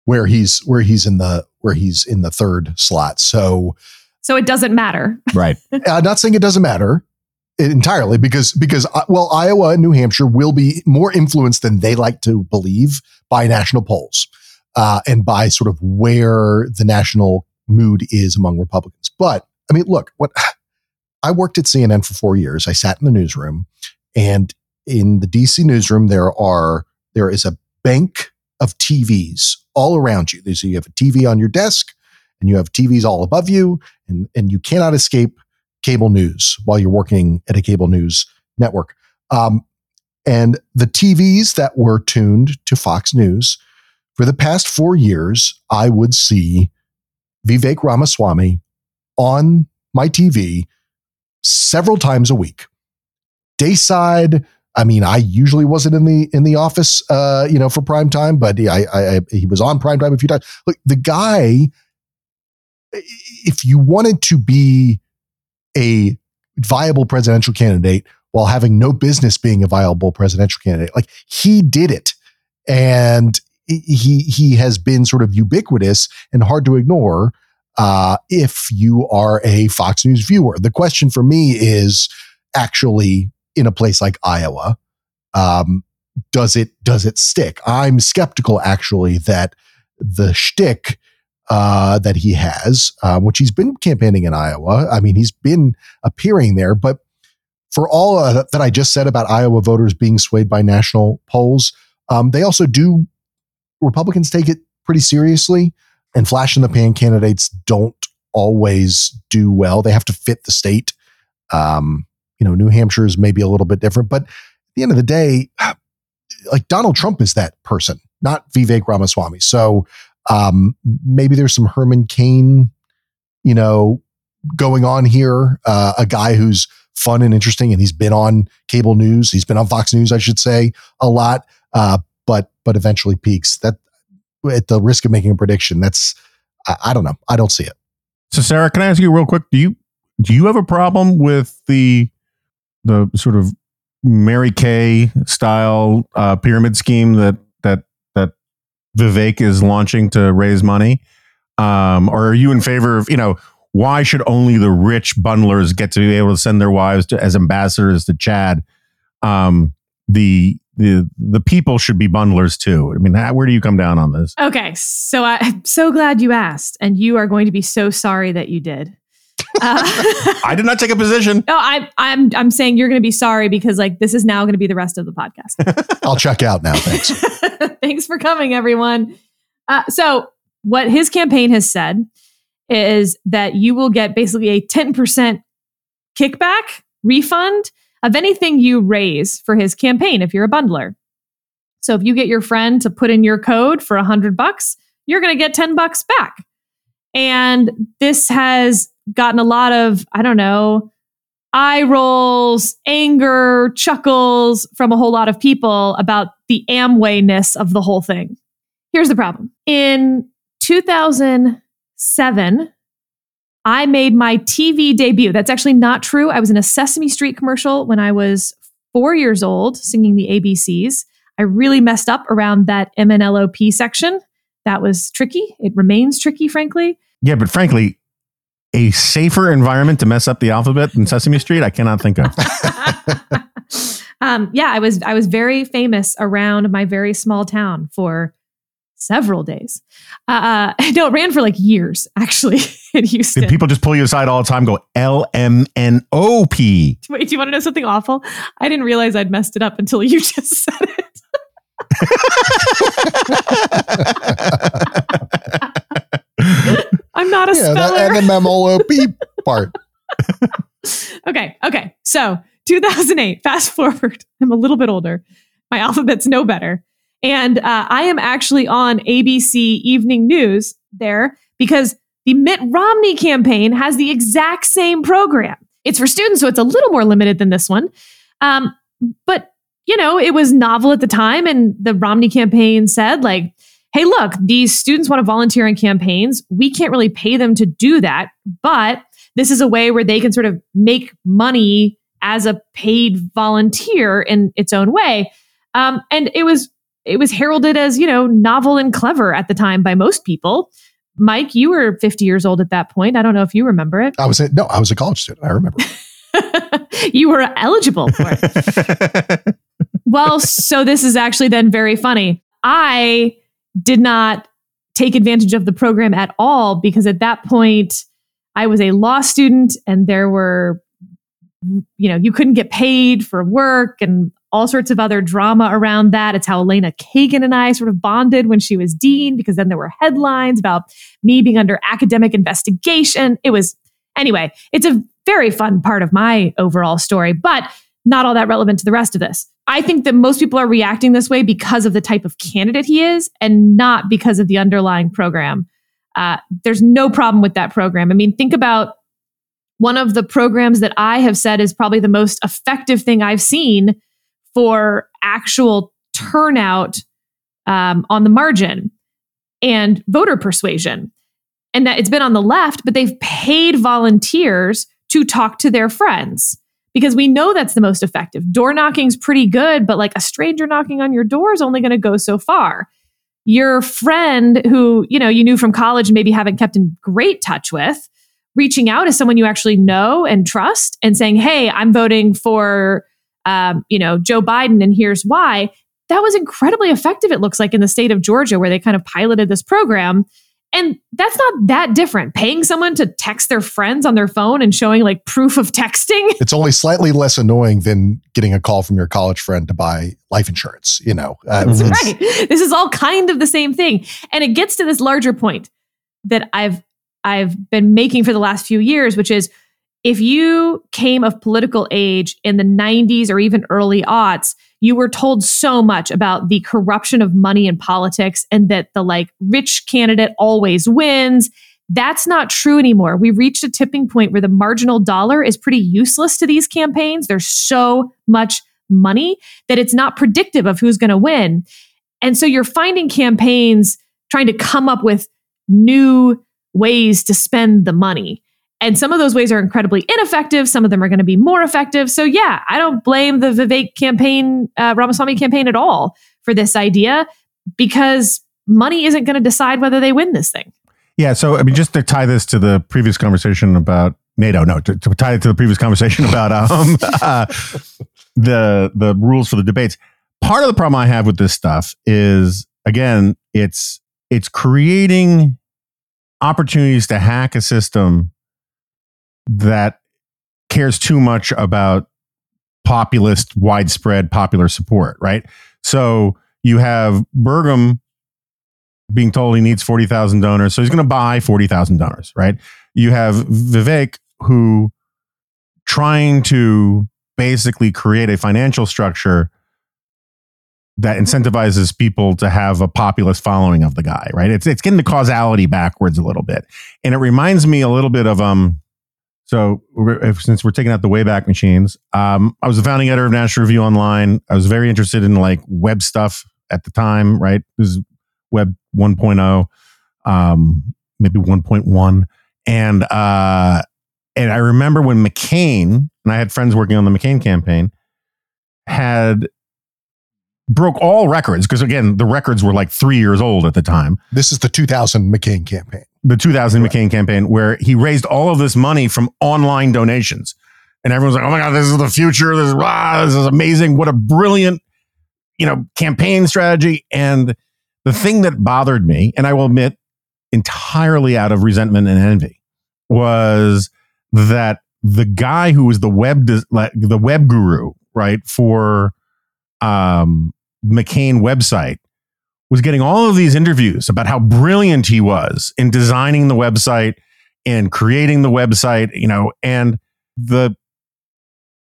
where he's where he's in the where he's in the third slot. So so it doesn't matter. Right. I'm not saying it doesn't matter entirely because because uh, well Iowa and New Hampshire will be more influenced than they like to believe by national polls uh, and by sort of where the national mood is among Republicans. But I mean, look, what I worked at CNN for four years. I sat in the newsroom, and in the DC newsroom there are there is a bank of TVs all around you. So you have a TV on your desk and you have TVs all above you, and, and you cannot escape cable news while you're working at a cable news network. Um, and the TVs that were tuned to Fox News for the past four years, I would see Vivek Ramaswamy on my TV several times a week. Dayside, I mean, I usually wasn't in the in the office, uh, you know, for prime time, but I, I, he was on prime time a few times. Look, the guy, if you wanted to be a viable presidential candidate while having no business being a viable presidential candidate, like he did it, and he he has been sort of ubiquitous and hard to ignore uh, if you are a Fox News viewer. The question for me is actually in a place like Iowa, um, does it does it stick? I'm skeptical actually that the shtick uh, that he has, um, which he's been campaigning in Iowa. I mean, he's been appearing there, but for all uh, that I just said about Iowa voters being swayed by national polls, um, they also do. Republicans take it pretty seriously, and flash in the pan candidates don't always do well. They have to fit the state. Um, you know, New Hampshire is maybe a little bit different, but at the end of the day, like Donald Trump is that person, not Vivek Ramaswamy. So um, maybe there's some Herman Cain, you know, going on here. Uh, a guy who's fun and interesting, and he's been on cable news. He's been on Fox News, I should say, a lot. Uh, but but eventually peaks. That at the risk of making a prediction, that's I, I don't know. I don't see it. So, Sarah, can I ask you real quick? Do you do you have a problem with the the sort of Mary Kay style uh, pyramid scheme that that that Vivek is launching to raise money, um, or are you in favor of you know why should only the rich bundlers get to be able to send their wives to, as ambassadors to Chad? Um, the the the people should be bundlers too. I mean, how, where do you come down on this? Okay, so I'm so glad you asked, and you are going to be so sorry that you did. Uh, I did not take a position. No, I, I'm I'm saying you're going to be sorry because like this is now going to be the rest of the podcast. I'll check out now. Thanks. Thanks for coming, everyone. Uh, so what his campaign has said is that you will get basically a 10% kickback, refund of anything you raise for his campaign if you're a bundler. So if you get your friend to put in your code for a hundred bucks, you're going to get 10 bucks back. And this has gotten a lot of, I don't know, eye rolls, anger, chuckles from a whole lot of people about the Amway-ness of the whole thing. Here's the problem. In 2007, I made my TV debut. That's actually not true. I was in a Sesame Street commercial when I was four years old singing the ABCs. I really messed up around that MNLOP section. That was tricky. It remains tricky, frankly. Yeah, but frankly, a safer environment to mess up the alphabet than Sesame Street, I cannot think of. um, yeah, I was I was very famous around my very small town for several days. Uh, no, it ran for like years actually in Houston. Did people just pull you aside all the time? Go L M N O P. Wait, do you want to know something awful? I didn't realize I'd messed it up until you just said it. I'm not a yeah, speller. that NMMOP part. okay, okay. So 2008, fast forward. I'm a little bit older. My alphabet's no better. And uh, I am actually on ABC Evening News there because the Mitt Romney campaign has the exact same program. It's for students, so it's a little more limited than this one. Um, but, you know, it was novel at the time. And the Romney campaign said, like, hey, look, these students want to volunteer in campaigns. We can't really pay them to do that, but this is a way where they can sort of make money as a paid volunteer in its own way. Um, and it was it was heralded as you know novel and clever at the time by most people. Mike, you were 50 years old at that point. I don't know if you remember it. I was a, no, I was a college student. I remember. you were eligible for it. well, so this is actually then very funny. I did not take advantage of the program at all because at that point I was a law student and there were you know, you couldn't get paid for work and all sorts of other drama around that. It's how Elena Kagan and I sort of bonded when she was dean, because then there were headlines about me being under academic investigation. It was, anyway, it's a very fun part of my overall story, but not all that relevant to the rest of this. I think that most people are reacting this way because of the type of candidate he is and not because of the underlying program. Uh, there's no problem with that program. I mean, think about one of the programs that I have said is probably the most effective thing I've seen for actual turnout um, on the margin and voter persuasion. And that it's been on the left, but they've paid volunteers to talk to their friends because we know that's the most effective. Door knocking's pretty good, but like a stranger knocking on your door is only going to go so far. Your friend who, you know, you knew from college and maybe haven't kept in great touch with, reaching out to someone you actually know and trust and saying, "Hey, I'm voting for um, you know, Joe Biden, and here's why. That was incredibly effective, it looks like, in the state of Georgia, where they kind of piloted this program. And that's not that different. Paying someone to text their friends on their phone and showing like proof of texting. It's only slightly less annoying than getting a call from your college friend to buy life insurance, you know. Uh, right. This is all kind of the same thing. And it gets to this larger point that I've I've been making for the last few years, which is if you came of political age in the 90s or even early aughts, you were told so much about the corruption of money in politics and that the like rich candidate always wins. That's not true anymore. We reached a tipping point where the marginal dollar is pretty useless to these campaigns. There's so much money that it's not predictive of who's going to win. And so you're finding campaigns trying to come up with new ways to spend the money. And some of those ways are incredibly ineffective. Some of them are going to be more effective. So, yeah, I don't blame the Vivek campaign, uh, Ramaswamy campaign at all for this idea because money isn't going to decide whether they win this thing. Yeah. So, I mean, just to tie this to the previous conversation about NATO, no, to, to tie it to the previous conversation about um, uh, the the rules for the debates. Part of the problem I have with this stuff is, again, it's it's creating opportunities to hack a system that cares too much about populist, widespread popular support, right? So you have Burgum being told he needs 40,000 donors. So he's going to buy 40,000 donors, right? You have Vivek, who trying to basically create a financial structure that incentivizes people to have a populist following of the guy, right? It's it's getting the causality backwards a little bit, and it reminds me a little bit of um. So if, since we're taking out the Wayback Machines, um, I was the founding editor of National Review Online. I was very interested in like web stuff at the time, right? This is Web 1.0, um, maybe 1.1, and uh, and I remember when McCain and I had friends working on the McCain campaign had broke all records because again the records were like three years old at the time This is the 2000 McCain campaign. The 2000 mccain campaign where he raised all of this money from online donations. And everyone's like oh my god this is the future. This is, wow, this is amazing. What a brilliant you know campaign strategy. And the thing that bothered me and i will admit entirely out of resentment and envy was that the guy who was the web the web guru right for um mccain website was getting all of these interviews about how brilliant he was in designing the website and creating the website you know and the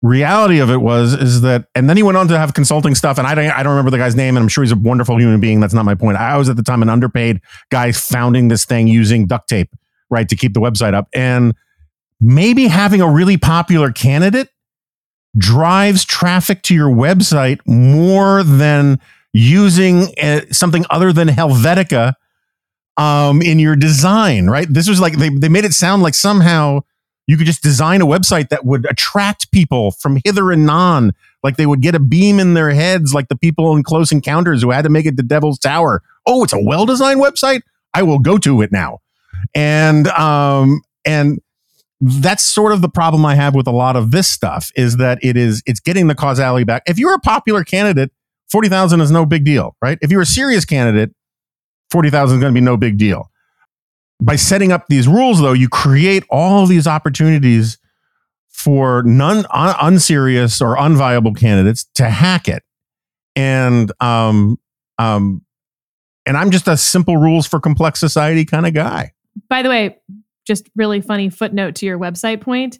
reality of it was is that and then he went on to have consulting stuff and I don't I don't remember the guy's name and I'm sure he's a wonderful human being that's not my point. I was at the time an underpaid guy founding this thing using duct tape right to keep the website up and maybe having a really popular candidate drives traffic to your website more than using uh, something other than Helvetica um, in your design, right? This was like they, they made it sound like somehow you could just design a website that would attract people from hither and non, like they would get a beam in their heads, like the people in Close Encounters who had to make it to Devil's Tower. Oh, it's a well designed website. I will go to it now, and um, and that's sort of the problem I have with a lot of this stuff is that it is it's getting the causality back. If you're a popular candidate, forty thousand is no big deal, right? If you're a serious candidate, forty thousand is going to be no big deal. By setting up these rules, though, you create all these opportunities for non un, unserious or unviable candidates to hack it, and um um, and I'm just a simple rules for complex society kind of guy. By the way, just really funny footnote to your website point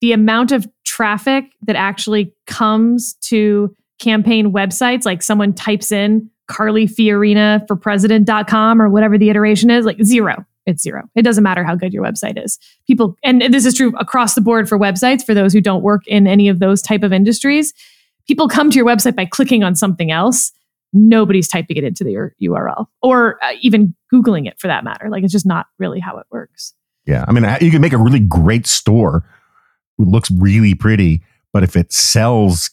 the amount of traffic that actually comes to campaign websites like someone types in carly fiorina for president.com or whatever the iteration is like zero. It's zero. It doesn't matter how good your website is. People and this is true across the board for websites for those who don't work in any of those type of industries. People come to your website by clicking on something else. Nobody's typing it into the url or uh, even googling it for that matter. Like it's just not really how it works. Yeah, I mean, you can make a really great store. It looks really pretty, but if it sells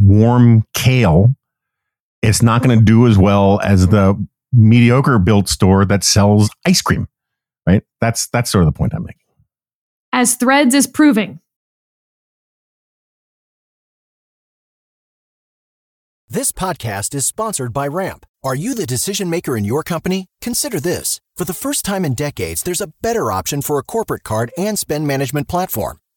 warm kale, it's not going to do as well as the mediocre built store that sells ice cream. Right? That's that's sort of the point I'm making. as threads is proving This podcast is sponsored by Ramp. Are you the decision maker in your company? Consider this. For the first time in decades, there's a better option for a corporate card and spend management platform.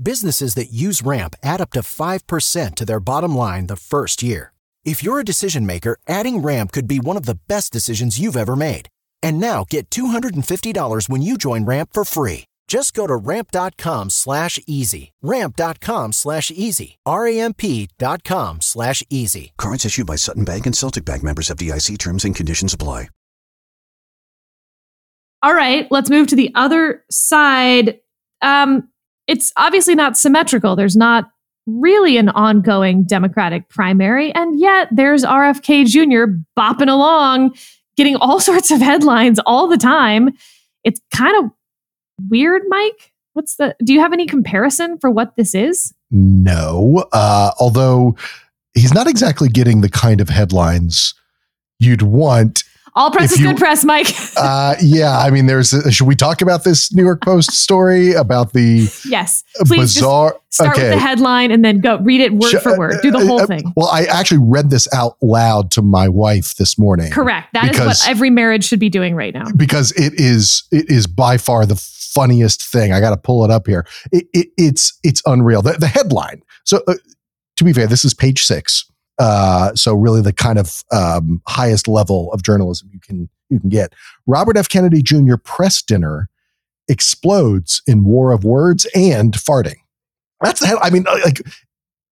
Businesses that use Ramp add up to 5% to their bottom line the first year. If you're a decision maker, adding Ramp could be one of the best decisions you've ever made. And now get $250 when you join Ramp for free. Just go to ramp.com slash easy. Ramp.com slash easy. R-A-M-P dot com slash easy. Cards issued by Sutton Bank and Celtic Bank members FDIC terms and conditions apply. All right, let's move to the other side. Um, it's obviously not symmetrical. There's not really an ongoing Democratic primary, and yet there's RFK Jr. bopping along, getting all sorts of headlines all the time. It's kind of weird, Mike. What's the? Do you have any comparison for what this is? No, uh, although he's not exactly getting the kind of headlines you'd want All press If is you- good press, Mike. Uh, yeah, I mean, there's. A, should we talk about this New York Post story about the yes. Please bizarre? just start with the headline and then go read it word Sh- for word. Do the uh, whole uh, thing. Well, I actually read this out loud to my wife this morning. Correct. That is because- what every marriage should be doing right now. because it is it is by far the funniest thing. I got to pull it up here. It, it, it's it's unreal. The, the headline. So uh, to be fair, this is page six. Uh, so really the kind of um, highest level of journalism you can you can get. Robert F. Kennedy Jr. press dinner explodes in war of words and farting. That's the head. I mean, uh, like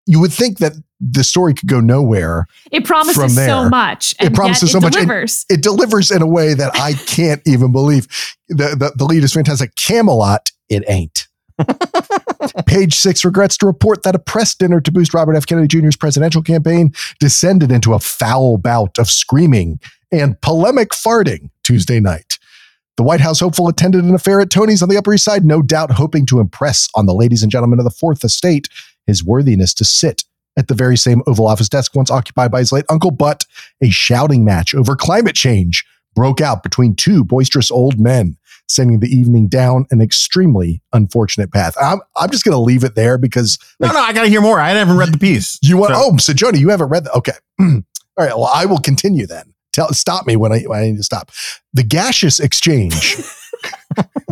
you would think that the story could go nowhere. It promises From so there, much. it promises yet so much, and- delivers. it delivers in a way that I can't even believe. The, the, the lead is fantastic. Camelot, it ain't. Page six regrets to report that a press dinner to boost Robert F. Kennedy Jr.'s presidential campaign descended into a foul bout of screaming and polemic farting Tuesday night. The White House hopeful attended an affair at Tony's on the Upper East Side, no doubt hoping to impress on the ladies and gentlemen of the Fourth Estate his worthiness to sit at the very same Oval Office desk once occupied by his late uncle. But a shouting match over climate change broke out between two boisterous old men, sending the evening down an extremely unfortunate path. I'm, I'm just going to leave it there because No, like, no, I got to hear more. I haven't read the piece. you want. So- oh, so Joni, you haven't read that? Okay. All right. Well, I will continue then. Tell stop me when I when I need to stop. The gaseous exchange.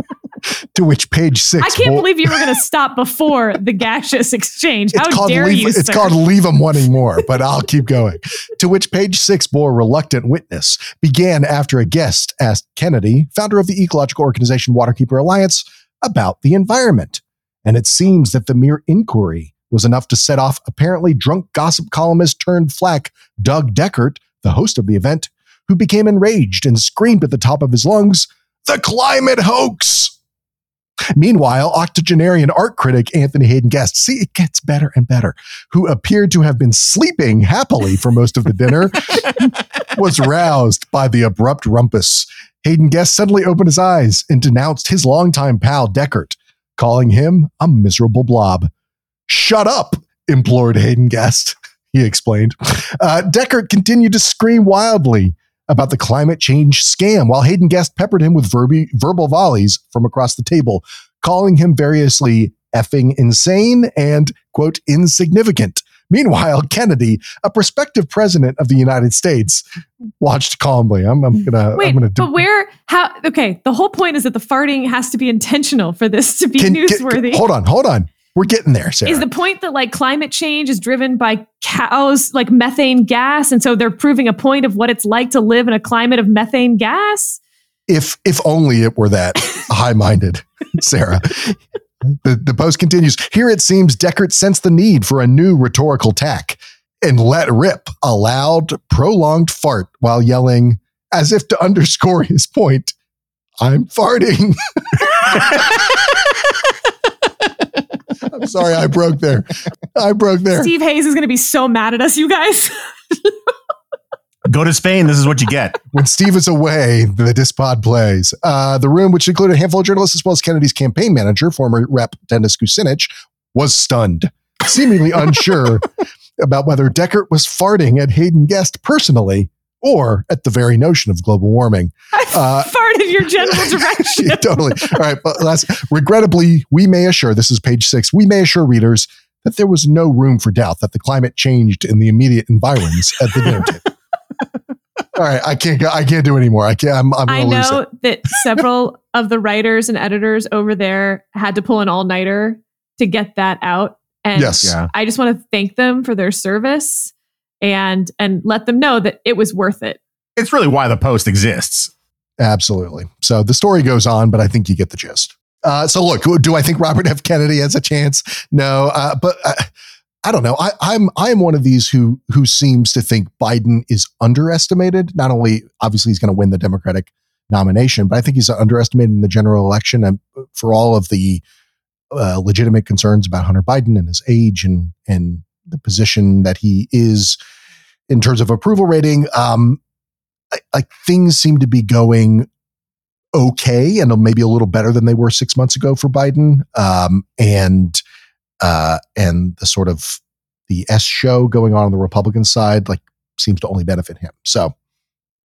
to which page six. I can't believe you were going to stop before the gaseous exchange. How it's called dare leave, you, It's sir. called leave them wanting more, but I'll keep going. to which page six bore reluctant witness began after a guest asked Kennedy, founder of the ecological organization Waterkeeper Alliance, about the environment. And it seems that the mere inquiry was enough to set off apparently drunk gossip columnist turned flack Doug Dechert, the host of the event, who became enraged and screamed at the top of his lungs, The climate hoax! Meanwhile, octogenarian art critic Anthony Haden-Guest, see, it gets better and better, who appeared to have been sleeping happily for most of the dinner, was roused by the abrupt rumpus. Haden-Guest suddenly opened his eyes and denounced his longtime pal Dechert, calling him a miserable blob. Shut up, implored Haden-Guest, he explained. Uh, Dechert continued to scream wildly about the climate change scam, while Haden-Guest peppered him with verbi- verbal volleys from across the table, calling him variously effing insane and, quote, insignificant. Meanwhile, Kennedy, a prospective president of the United States, watched calmly. I'm, I'm gonna, Wait, I'm gonna do, but where? How? Okay, the whole point is that the farting has to be intentional for this to be Can- can- newsworthy. hold on, hold on. We're getting there, Sarah. is the point that like climate change is driven by cows like methane gas and so they're proving a point of what it's like to live in a climate of methane gas if if only it were that high-minded, Sarah. The, the post continues. Here it seems Dechert sensed the need for a new rhetorical tack and let rip a loud, prolonged fart while yelling, as if to underscore his point, I'm farting. I'm sorry, I broke there. I broke there. steve hayes is going to be so mad at us you guys Go to Spain. This is what you get. when Steve is away, the Dispod plays. Uh, the room, which included a handful of journalists as well as Kennedy's campaign manager, former rep Dennis Kucinich, was stunned, seemingly unsure about whether Dechert was farting at Haden-Guest personally or at the very notion of global warming. i Uh, farted your general direction Yeah, totally. All right, but last, regrettably, we may assure this is page six. We may assure readers that there was no room for doubt that the climate changed in the immediate environs at the dinner table. All right, I can't go. I can't do anymore. I can't. I'm, I'm I gonna lose know it. that several of the writers and editors over there had to pull an all nighter to get that out. And Yes. Yeah. I just want to thank them for their service and and let them know that it was worth it. It's really why the post exists. Absolutely. So the story goes on, but I think you get the gist. Uh, so look, do I think Robert F. Kennedy has a chance? No, uh, but uh, I don't know. I, I'm I am one of these who who seems to think Biden is underestimated. Not only obviously he's going to win the Democratic nomination, but I think he's underestimated in the general election, and for all of the uh, legitimate concerns about Hunter Biden and his age and and the position that he is in terms of approval rating. Um, like things seem to be going okay and maybe a little better than they were six months ago for Biden. Um, and uh, and the sort of the S show going on on the Republican side like seems to only benefit him. So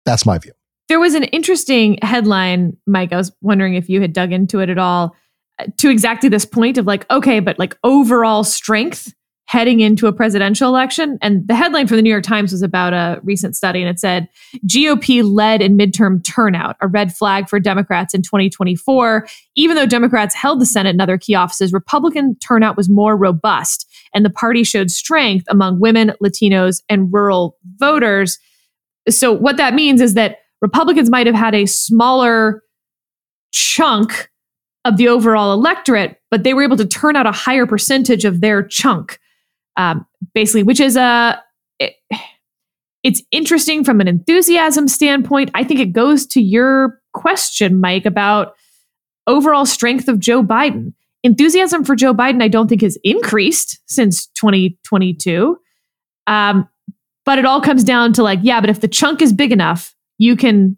that's my view. There was an interesting headline, Mike. I was wondering if you had dug into it at all uh, to exactly this point of like, okay, but like overall strength heading into a presidential election. And the headline from the New York Times was about a recent study, and it said GOP led in midterm turnout, a red flag for Democrats in 2024. Even though Democrats held the Senate and other key offices, Republican turnout was more robust, and the party showed strength among women, Latinos, and rural voters. So, what that means is that Republicans might have had a smaller chunk of the overall electorate, but they were able to turn out a higher percentage of their chunk, um, basically, which is a. It, it's interesting from an enthusiasm standpoint. I think it goes to your question, Mike, about overall strength of Joe Biden. Enthusiasm for Joe Biden, I don't think has increased since 2022. Um, but it all comes down to like, yeah, but if the chunk is big enough, you can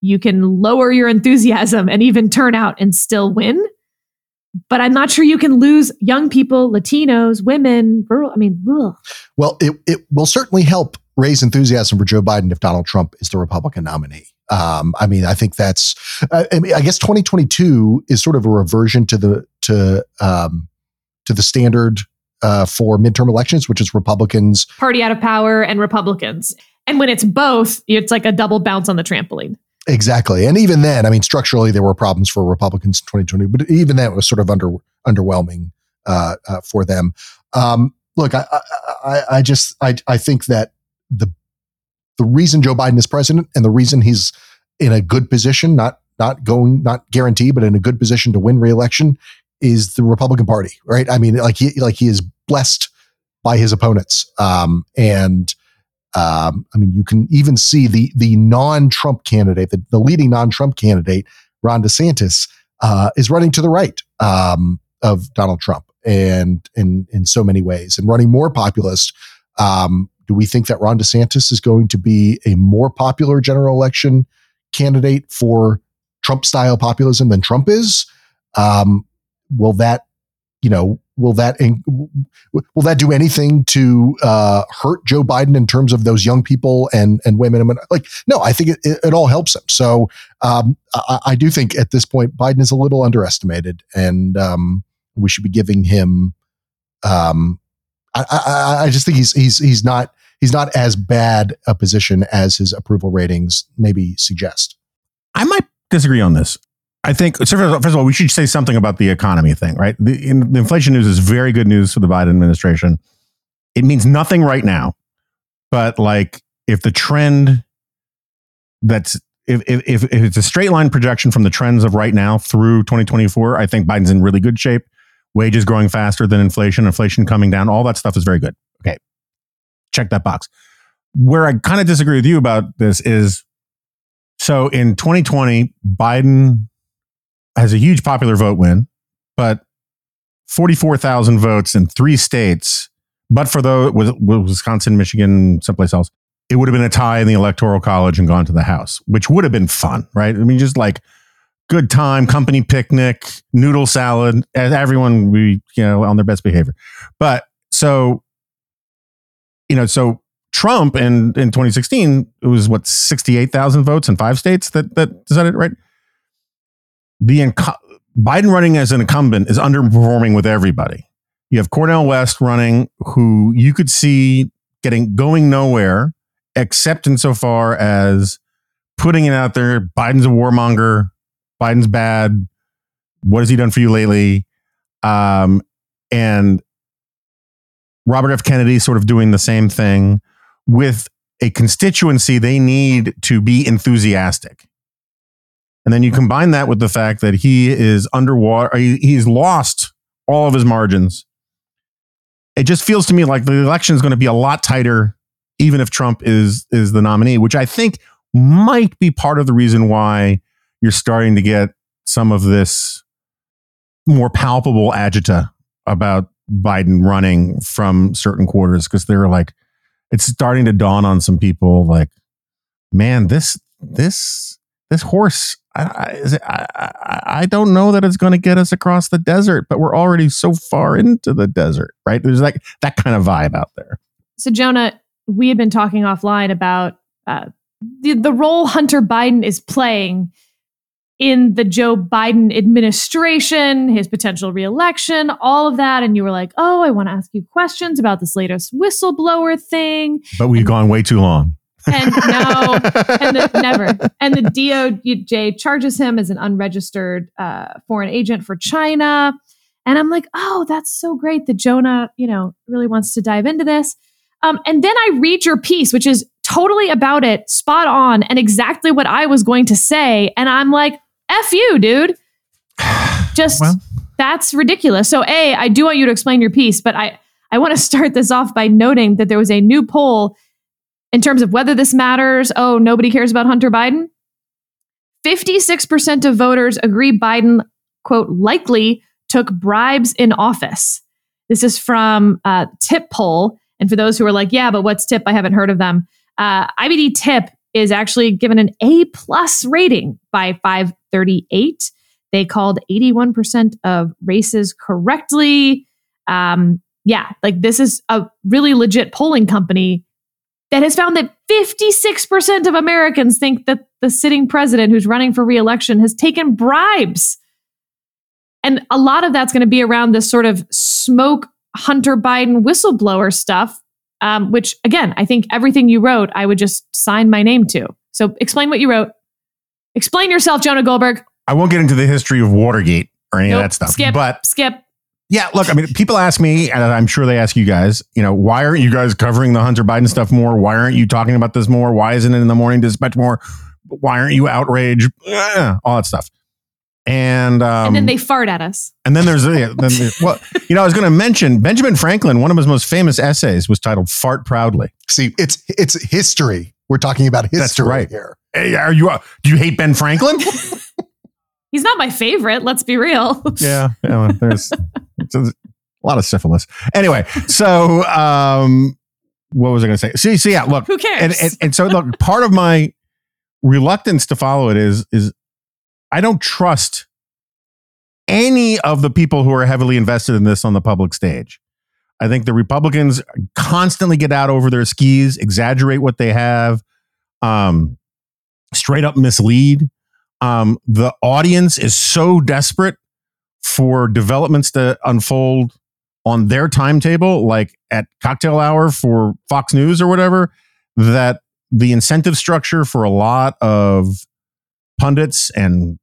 you can lower your enthusiasm and even turn out and still win. But I'm not sure you can lose young people, Latinos, women, rural. I mean, ugh. Well, it, it will certainly help raise enthusiasm for Joe Biden if Donald Trump is the Republican nominee. Um, I mean, I think that's. Uh, I, mean, I guess 2022 is sort of a reversion to the to um, to the standard uh, for midterm elections, which is Republicans party out of power and Republicans. And when it's both, it's like a double bounce on the trampoline. Exactly. And even then, I mean, structurally, there were problems for Republicans in 2020, but even then, it was sort of under underwhelming uh, uh, for them. Um, look, I, I, I just, I, I think that the the reason Joe Biden is president and the reason he's in a good position, not not going, not guaranteed, but in a good position to win reelection, is the Republican Party, right? I mean, like he, like he is blessed by his opponents, um, and um, I mean, you can even see the the non-Trump candidate, the, the leading non-Trump candidate, Ron DeSantis, uh, is running to the right um, of Donald Trump, and in in so many ways, and running more populist. Um, do we think that Ron DeSantis is going to be a more popular general election candidate for Trump-style populism than Trump is? Um, will that, you know, will that will that do anything to uh, hurt Joe Biden in terms of those young people and and women? Like, no, I think it, it, it all helps him. So um, I, I, do think at this point Biden is a little underestimated, and um, we should be giving him. Um, I, I, I just think he's he's he's not he's not as bad a position as his approval ratings maybe suggest. I might disagree on this. I think first of all, we should say something about the economy thing, right? The, in, the inflation news is very good news for the Biden administration. It means nothing right now, but like if the trend that's if, if, if it's a straight line projection from the trends of right now through 2024, I think Biden's in really good shape. Wages growing faster than inflation, inflation coming down, all that stuff is very good. Okay, check that box. Where I kind of disagree with you about this is so in 2020, Biden has a huge popular vote win, but 44,000 votes in three states, but for those with Wisconsin, Michigan, someplace else, it would have been a tie in the electoral college and gone to the House, which would have been fun, right? I mean, just like good time, company picnic, noodle salad, everyone we you know on their best behavior. But so, you know, so Trump in in 2016 it was what 68,000 votes in five states that that decided right the inc- Biden running as an incumbent is underperforming with everybody. You have Cornel West running, who you could see getting going nowhere, except insofar as putting it out there. Biden's a warmonger. Biden's bad. What has he done for you lately? Um, and Robert F. Kennedy sort of doing the same thing with a constituency they need to be enthusiastic. And then you combine that with the fact that he is underwater, he's lost all of his margins. It just feels to me like the election is going to be a lot tighter, even if Trump is is the nominee, which I think might be part of the reason why you're starting to get some of this more palpable agita about Biden running from certain quarters because they're like, it's starting to dawn on some people like, man, this this this horse I, I, I don't know that it's going to get us across the desert, but we're already so far into the desert, right? There's like that kind of vibe out there. So, Jonah, we had been talking offline about uh, the, the role Hunter Biden is playing in the Joe Biden administration, his potential reelection, all of that. And you were like, oh, I want to ask you questions about this latest whistleblower thing. But we've gone way too long. And no, and the, never. And the DOJ charges him as an unregistered uh, foreign agent for China. And I'm like, oh, that's so great that Jonah, you know, really wants to dive into this. Um, and then I read your piece, which is totally about it, spot on, and exactly what I was going to say. And I'm like, F you, dude. Just Well. that's ridiculous. So, A, I do want you to explain your piece, but I, I want to start this off by noting that there was a new poll in terms of whether this matters. Oh, nobody cares about Hunter Biden. 56% of voters agree Biden, quote, likely took bribes in office. This is from uh, TIPP poll. And for those who are like, yeah, but what's TIPP? I haven't heard of them. Uh, IBD TIPP is actually given an A plus rating by 538. They called 81% of races correctly. Um, yeah, like this is a really legit polling company that has found that 56% of Americans think that the sitting president who's running for reelection has taken bribes. And a lot of that's going to be around this sort of smoke Hunter Biden whistleblower stuff, um, which again, I think everything you wrote, I would just sign my name to. So explain what you wrote. Explain yourself, Jonah Goldberg. I won't get into the history of Watergate or any Nope, of that stuff. Skip. But skip. Yeah, look, I mean, people ask me, and I'm sure they ask you guys, you know, why aren't you guys covering the Hunter Biden stuff more? Why aren't you talking about this more? Why isn't it in the morning dispatch more? Why aren't you outraged? All that stuff. And um, and then they fart at us. and then there's yeah, then there's, well, you know, I was going to mention Benjamin Franklin. One of his most famous essays was titled "Fart Proudly." See, it's it's history. We're talking about history That's right. here. Hey, are you? Uh, do you hate Ben Franklin? He's not my favorite, let's be real. yeah, yeah there's it's a, lot of syphilis. Anyway, so um, what was I going to say? See, see, yeah, look, Who cares? and, and and so look, part of my reluctance to follow it is is I don't trust any of the people who are heavily invested in this on the public stage. I think the Republicans constantly get out over their skis, exaggerate what they have, um, straight up mislead. Um, the audience is so desperate for developments to unfold on their timetable, like at cocktail hour for Fox News or whatever, that the incentive structure for a lot of pundits and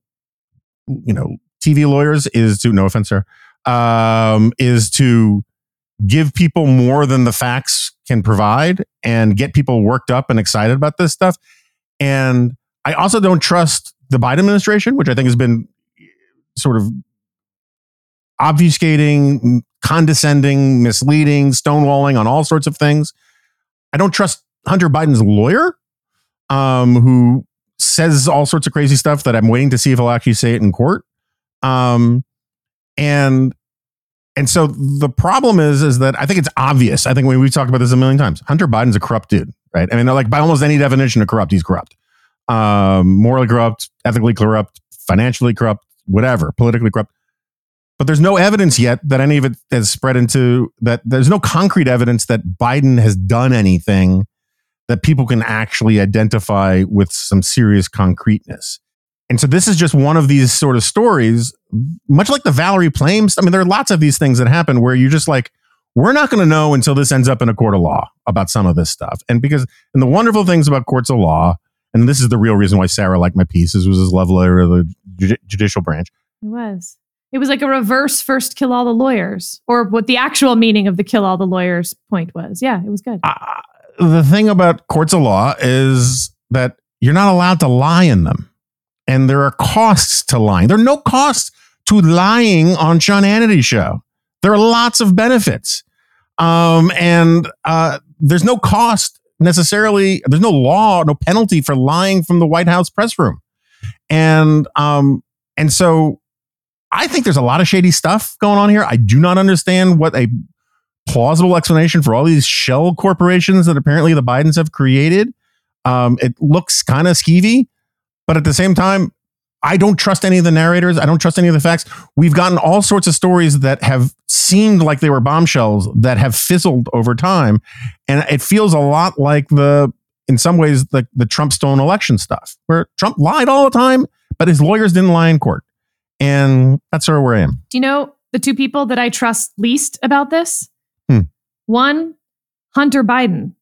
you know TV lawyers is to no offense, sir, um, is to give people more than the facts can provide and get people worked up and excited about this stuff. And I also don't trust the Biden administration, which I think has been sort of obfuscating, condescending, misleading, stonewalling on all sorts of things. I don't trust Hunter Biden's lawyer, um, who says all sorts of crazy stuff that I'm waiting to see if he'll actually say it in court. Um, and and so the problem is is that I think it's obvious. I think we, we've talked about this a million times. Hunter Biden's a corrupt dude, right? I mean, they're like by almost any definition of corrupt, he's corrupt. Um, morally corrupt, ethically corrupt, financially corrupt, whatever, politically corrupt. But there's no evidence yet that any of it has spread into that. There's no concrete evidence that Biden has done anything that people can actually identify with some serious concreteness. And so this is just one of these sort of stories, much like the Valerie Plame. I mean, there are lots of these things that happen where you're just like, we're not going to know until this ends up in a court of law about some of this stuff. And because, and the wonderful things about courts of law, and this is the real reason why Sarah liked my pieces, was his love letter to the judi- judicial branch. It was. It was like a reverse first kill all the lawyers, or what the actual meaning of the kill all the lawyers point was. Yeah, it was good. Uh, the thing about courts of law is that you're not allowed to lie in them. And there are costs to lying. There are no costs to lying on Sean Hannity's show. There are lots of benefits. Um, and uh, there's no cost necessarily, there's no law, no penalty for lying from the White House press room. And um, and so I think there's a lot of shady stuff going on here. I do not understand what a plausible explanation for all these shell corporations that apparently the Bidens have created. Um, it looks kind of skeevy, but at the same time, I don't trust any of the narrators. I don't trust any of the facts. We've gotten all sorts of stories that have seemed like they were bombshells that have fizzled over time. And it feels a lot like the in some ways the, the Trump stolen election stuff, where Trump lied all the time, but his lawyers didn't lie in court. And that's sort of where I am. Do you know the two people that I trust least about this? Hmm. One, Hunter Biden.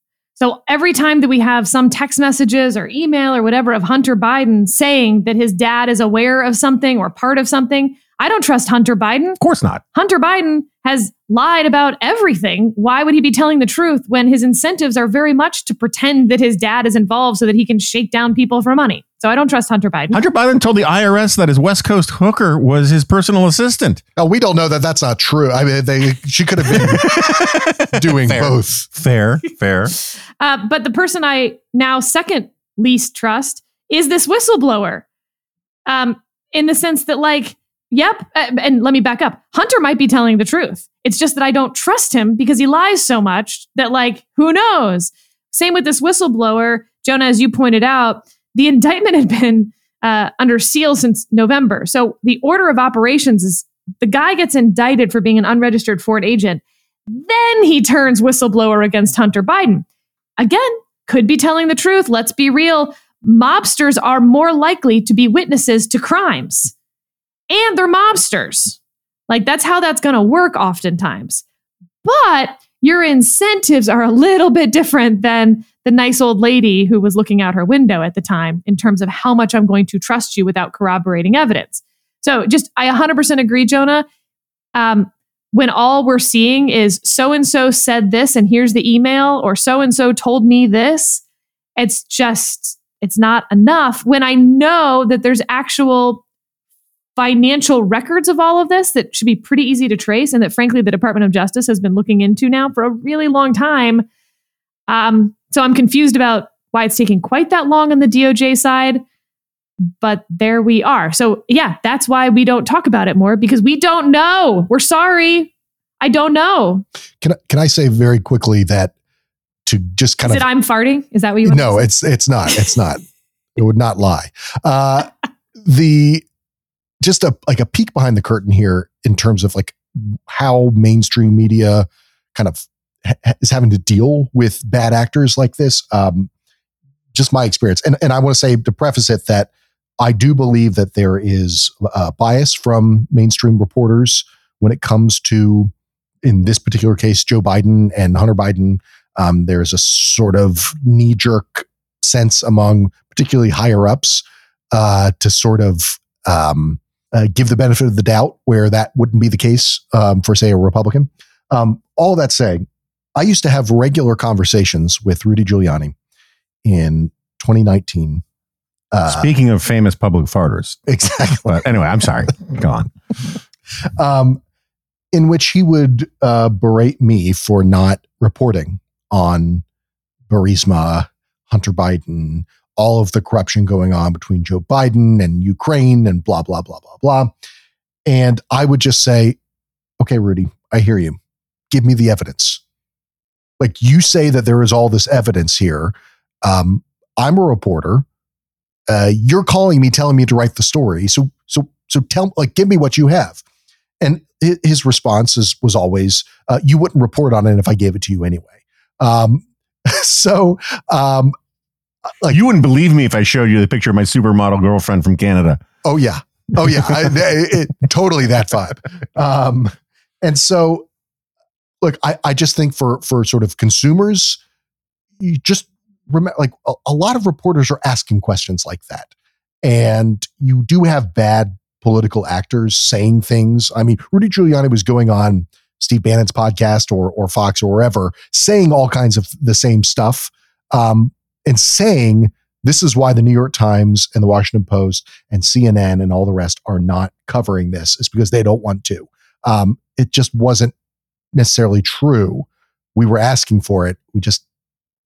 So every time that we have some text messages or email or whatever of Hunter Biden saying that his dad is aware of something or part of something, I don't trust Hunter Biden. Of course not. Hunter Biden has lied about everything. Why would he be telling the truth when his incentives are very much to pretend that his dad is involved so that he can shake down people for money? So I don't trust Hunter Biden. Hunter Biden told the IRS that his West Coast hooker was his personal assistant. Oh, we don't know that that's not true. I mean, they she could have been doing Fair. both. Fair, fair. Uh, but the person I now second least trust is this whistleblower. Um, in the sense that, like, yep, uh, and let me back up. Hunter might be telling the truth. It's just that I don't trust him because he lies so much that, like, who knows? Same with this whistleblower, Jonah, as you pointed out, the indictment had been uh, under seal since November. So the order of operations is the guy gets indicted for being an unregistered foreign agent. Then he turns whistleblower against Hunter Biden. Again, could be telling the truth. Let's be real. Mobsters are more likely to be witnesses to crimes. And they're mobsters. Like that's how that's going to work oftentimes. But your incentives are a little bit different than the nice old lady who was looking out her window at the time in terms of how much I'm going to trust you without corroborating evidence. So just, I 100% agree, Jonah. Um, when all we're seeing is so and so said this and here's the email or so and so told me this, it's just, it's not enough when I know that there's actual financial records of all of this that should be pretty easy to trace and that frankly the Department of Justice has been looking into now for a really long time. Um, so I'm confused about why it's taking quite that long on the DOJ side, but there we are. So yeah, that's why we don't talk about it more because we don't know. We're sorry. I don't know. Can I, can I say very quickly that to just kind Is of it I'm farting? Is that what you want no, it's it's not. It's not. it would not lie. Uh, the just a like a peek behind the curtain here in terms of like how mainstream media kind of ha- is having to deal with bad actors like this. Um, just my experience, and and I want to say to preface it that I do believe that there is uh, bias from mainstream reporters when it comes to, in this particular case, Joe Biden and Hunter Biden. Um, there's a sort of knee jerk sense among particularly higher ups uh, to sort of um, uh, give the benefit of the doubt where that wouldn't be the case um, for, say, a Republican. Um, all that saying, I used to have regular conversations with Rudy Giuliani in 2019. Uh, Speaking of famous public farters. exactly. But anyway, I'm sorry. Go on. um, in which he would uh, berate me for not reporting on Burisma, Hunter Biden, all of the corruption going on between Joe Biden and Ukraine, and blah blah blah blah blah. And I would just say, "Okay, Rudy, I hear you. Give me the evidence." Like you say that there is all this evidence here. Um, I'm a reporter. Uh, you're calling me, telling me to write the story. So, so, so tell, like, give me what you have. And his response is, was always, uh, "You wouldn't report on it if I gave it to you anyway." Um, so, um, like, you wouldn't believe me if I showed you the picture of my supermodel girlfriend from Canada. oh yeah, oh yeah, I, it, it- totally that vibe. Um, and so, look, I, I just think for for sort of consumers, you just remember, like a, a lot of reporters are asking questions like that, and you do have bad political actors saying things. I mean, Rudy Giuliani was going on Steve Bannon's podcast or or Fox or wherever, saying all kinds of the same stuff, um, and saying this is why the New York Times and the Washington Post and CNN and all the rest are not covering this. Is because they don't want to. Um, it just wasn't necessarily true. We were asking for it. We just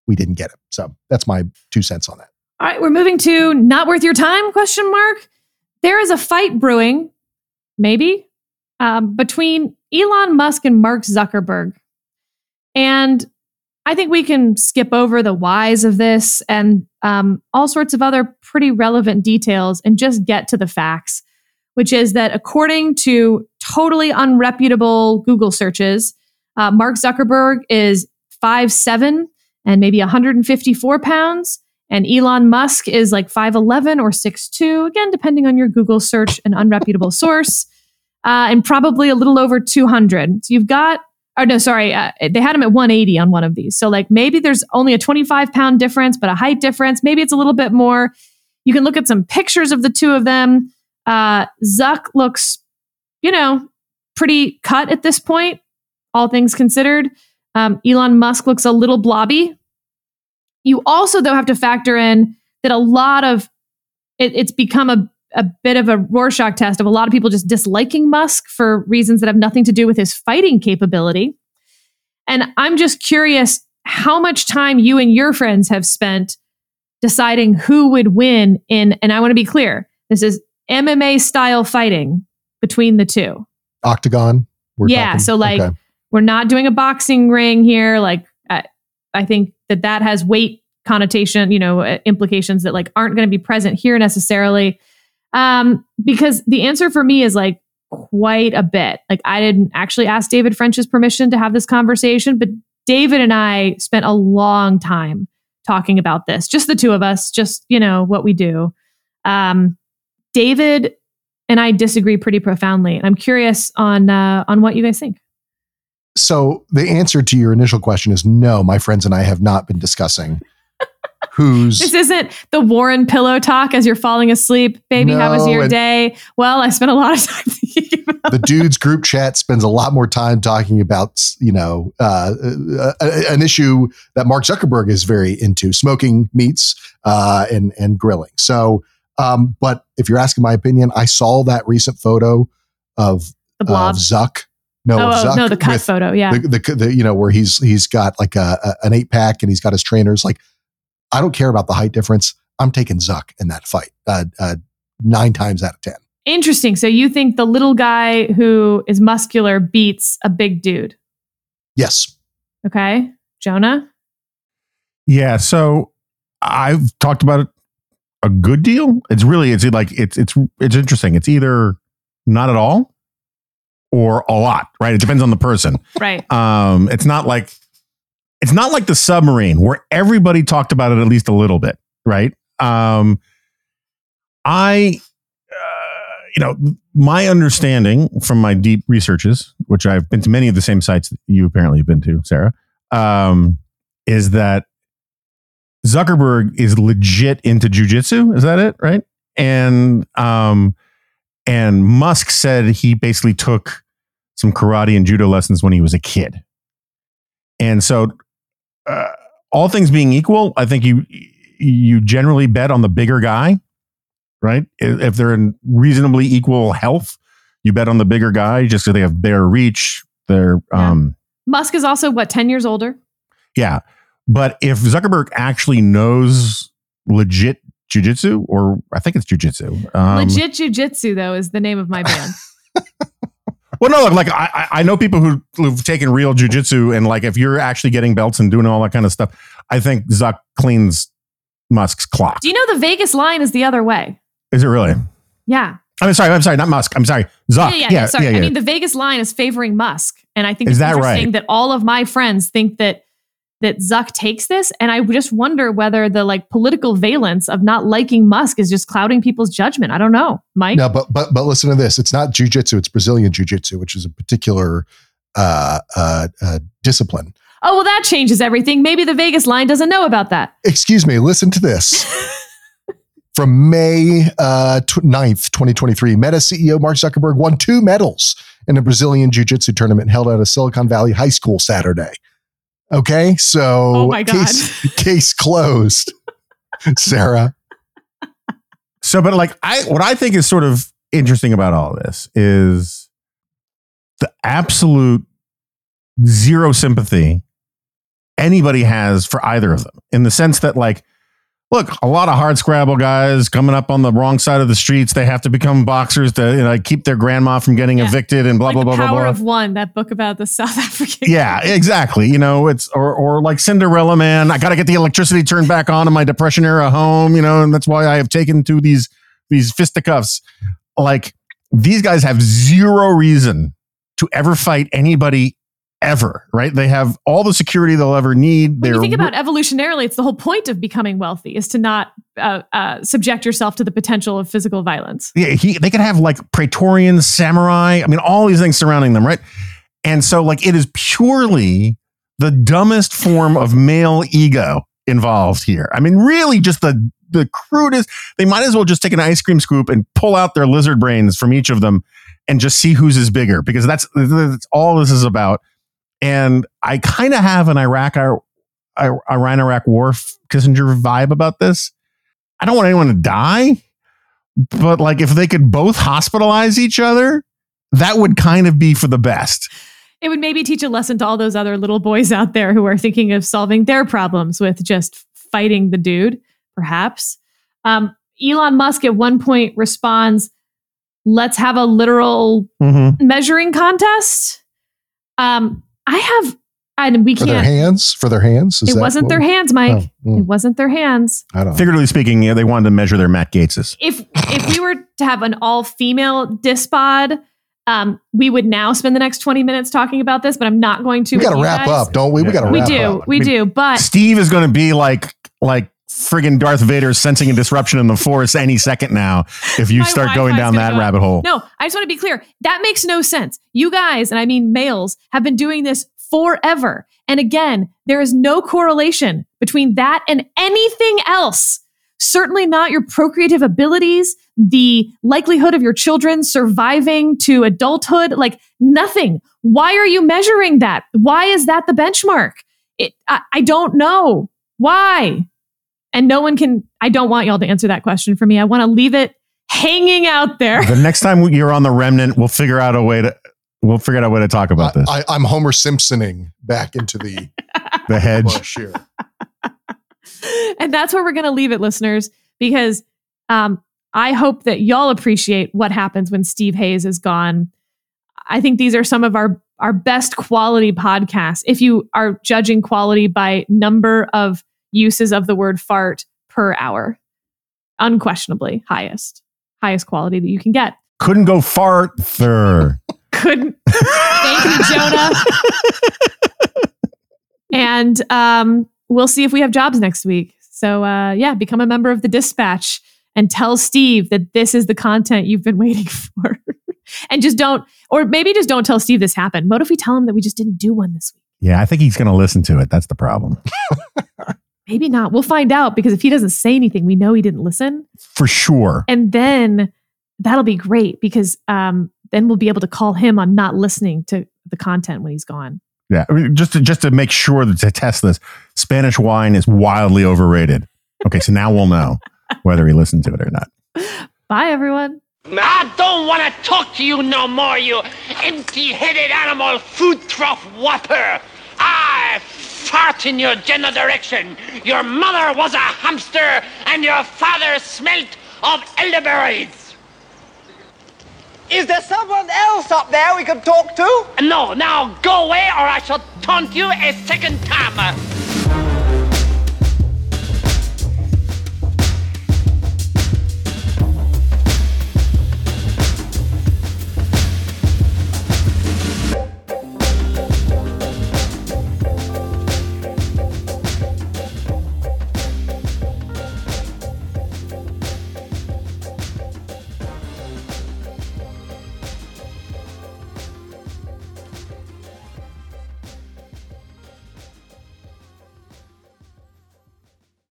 we didn't get it. So that's my two cents on that. All right, we're moving to not worth your time question mark. There is a fight brewing, maybe, um, between Elon Musk and Mark Zuckerberg. And I think we can skip over the whys of this and um, all sorts of other pretty relevant details and just get to the facts, which is that according to totally unreputable Google searches, uh, Mark Zuckerberg is five seven and maybe 154 pounds. And Elon Musk is like 5'11 or 6'2, again, depending on your Google search and unreputable source, uh, and probably a little over 200. So you've got, oh no, sorry, uh, they had him at 180 on one of these. So like maybe there's only a 25 pound difference, but a height difference. Maybe it's a little bit more. You can look at some pictures of the two of them. Uh, Zuck looks, you know, pretty cut at this point, all things considered. Um, Elon Musk looks a little blobby. You also, though, have to factor in that a lot of it, it's become a, a bit of a Rorschach test of a lot of people just disliking Musk for reasons that have nothing to do with his fighting capability. And I'm just curious how much time you and your friends have spent deciding who would win in, and I want to be clear, this is MMA style fighting between the two. Octagon. We're yeah. Talking. So like, okay. we're not doing a boxing ring here. Like, I, I think that that has weight connotation, you know, uh, implications that like aren't going to be present here necessarily. Um, because the answer for me is like quite a bit. Like, I didn't actually ask David French's permission to have this conversation, but David and I spent a long time talking about this, just the two of us, just, you know, what we do. Um, David and I disagree pretty profoundly. And I'm curious on uh, on what you guys think. So the answer to your initial question is no. My friends and I have not been discussing who's. this isn't the Warren pillow talk as you're falling asleep, baby. No, how was your day? Well, I spent a lot of time thinking about the dudes group chat spends a lot more time talking about you know uh, uh, uh, an issue that Mark Zuckerberg is very into: smoking meats uh, and and grilling. So um, but if you're asking my opinion, I saw that recent photo of, the blob. of Zuck. No, oh, Zuck no, the cut photo. Yeah, the, the, the, you know where he's he's got like a, a, an eight pack and he's got his trainers. Like, I don't care about the height difference. I'm taking Zuck in that fight uh, uh, nine times out of ten. Interesting. So you think the little guy who is muscular beats a big dude? Yes. Okay, Jonah. Yeah. So I've talked about it a good deal. It's really it's like it's it's it's interesting. It's either not at all or a lot, right? It depends on the person. Right. Um it's not like it's not like the submarine where everybody talked about it at least a little bit, right? Um I uh, you know, my understanding from my deep researches, which I've been to many of the same sites that you apparently have been to, Sarah, um, is that Zuckerberg is legit into jujitsu. Is that it? Right. And, um, and Musk said he basically took some karate and judo lessons when he was a kid. And so, uh, all things being equal, I think you, you generally bet on the bigger guy, right? If they're in reasonably equal health, you bet on the bigger guy just because they have better reach. They're, yeah. um, Musk is also what, 10 years older? Yeah. But if Zuckerberg actually knows legit jujitsu, or I think it's jujitsu. Um, legit jujitsu, though, is the name of my band. well, no, like I, I know people who, who've taken real jujitsu, and like if you're actually getting belts and doing all that kind of stuff, I think Zuck cleans Musk's clock. Do you know the Vegas line is the other way? Is it really? Yeah. I'm sorry. I'm sorry. Not Musk. I'm sorry. Zuck. Yeah, yeah, yeah, sorry. yeah, yeah. I mean, the Vegas line is favoring Musk, and I think is that right? That all of my friends think that that Zuck takes this. And I just wonder whether the like political valence of not liking Musk is just clouding people's judgment. I don't know, Mike. No, but but but listen to this. It's not jujitsu. It's Brazilian jiu-jitsu, which is a particular uh, uh, uh, discipline. Oh well, that changes everything. Maybe the Vegas line doesn't know about that. Excuse me. Listen to this. From May uh, 9th, 2023, Meta CEO Mark Zuckerberg won two medals in a Brazilian Jiu Jitsu tournament held at a Silicon Valley high school Saturday. Okay, so oh my God. case case closed, Sarah. So, but like I, what I think is sort of interesting about all of this is the absolute zero sympathy anybody has for either of them, in the sense that like look, a lot of hard scrabble guys coming up on the wrong side of the streets. They have to become boxers to you know, keep their grandma from getting yeah. evicted and blah like blah blah blah blah. Power of One, that book about the South African. Yeah, exactly. You know, it's or or like Cinderella Man. I got to get the electricity turned back on in my depression era home. You know, and that's why I have taken to these these fisticuffs. Like these guys have zero reason to ever fight anybody forever, right? They have all the security they'll ever need. When you think about evolutionarily, it's the whole point of becoming wealthy is to not uh, uh, subject yourself to the potential of physical violence. yeah, he, they could have like Praetorian samurai. I mean, all these things surrounding them, right? And so, like, it is purely the dumbest form of male ego involved here. I mean, really, just the the crudest. They might as well just take an ice cream scoop and pull out their lizard brains from each of them and just see whose is bigger, because that's, that's all this is about. And I kind of have an Iraq, Iran Iraq war Kissinger vibe about this. I don't want anyone to die, but like if they could both hospitalize each other, that would kind of be for the best. It would maybe teach a lesson to all those other little boys out there who are thinking of solving their problems with just fighting the dude, perhaps. Um, Elon Musk at one point responds, let's have a literal Mm-hmm. measuring contest. Um, I have, and we For can't, Their hands? For their hands? Is it that wasn't their we- hands, Mike. Oh, mm, It wasn't their hands. I don't know. Figuratively speaking, yeah, they wanted to measure their Matt Gaetzes. if if we were to have an all female dispod, um, we would now spend the next 20 minutes talking about this, but I'm not going to. We got to wrap guys. up, don't we? We got to We wrap do, up. we I mean, do, but Steve is going to be like like friggin' Darth Vader sensing a disruption in the force any second now if you My start going down that go rabbit hole. no, I just want to be clear. That makes no sense. You guys, and I mean males, have been doing this forever. And again, there is no correlation between that and anything else. Certainly not your procreative abilities, the likelihood of your children surviving to adulthood, like nothing. Why are you measuring that? Why is that the benchmark? It, I, I don't know. Why? And no one can, I don't want y'all to answer that question for me. I want to leave it hanging out there. The next time you're on the remnant, we'll figure out a way to we'll figure out a way to talk about this. I, I, I'm Homer Simpsoning back into the the hedge. bush here. and that's where we're going to leave it, listeners, because um, I hope that y'all appreciate what happens when Steve Hayes is gone. I think these are some of our our best quality podcasts. If you are judging quality by number of uses of the word fart per hour, unquestionably highest, highest quality that you can get. Couldn't go farther. Couldn't. Thank you, Jonah. and um, we'll see if we have jobs next week. So uh, yeah, become a member of the Dispatch and tell Steve that this is the content you've been waiting for. and just don't, or maybe just don't tell Steve this happened. What if we tell him that we just didn't do one this week? Yeah, I think he's going to listen to it. That's the problem. Maybe not. We'll find out because if he doesn't say anything, we know he didn't listen. For sure. And then that'll be great because um, then we'll be able to call him on not listening to the content when he's gone. Yeah, I mean, just to just to make sure that to test this, Spanish wine is wildly overrated. Okay, so now we'll know whether he listened to it or not. Bye, everyone. I don't want to talk to you no more, you empty-headed animal food trough whopper. I fart in your general direction. Your mother was a hamster, and your father smelt of elderberries. Is there someone else up there we can talk to? No, now go away, or I shall taunt you a second time.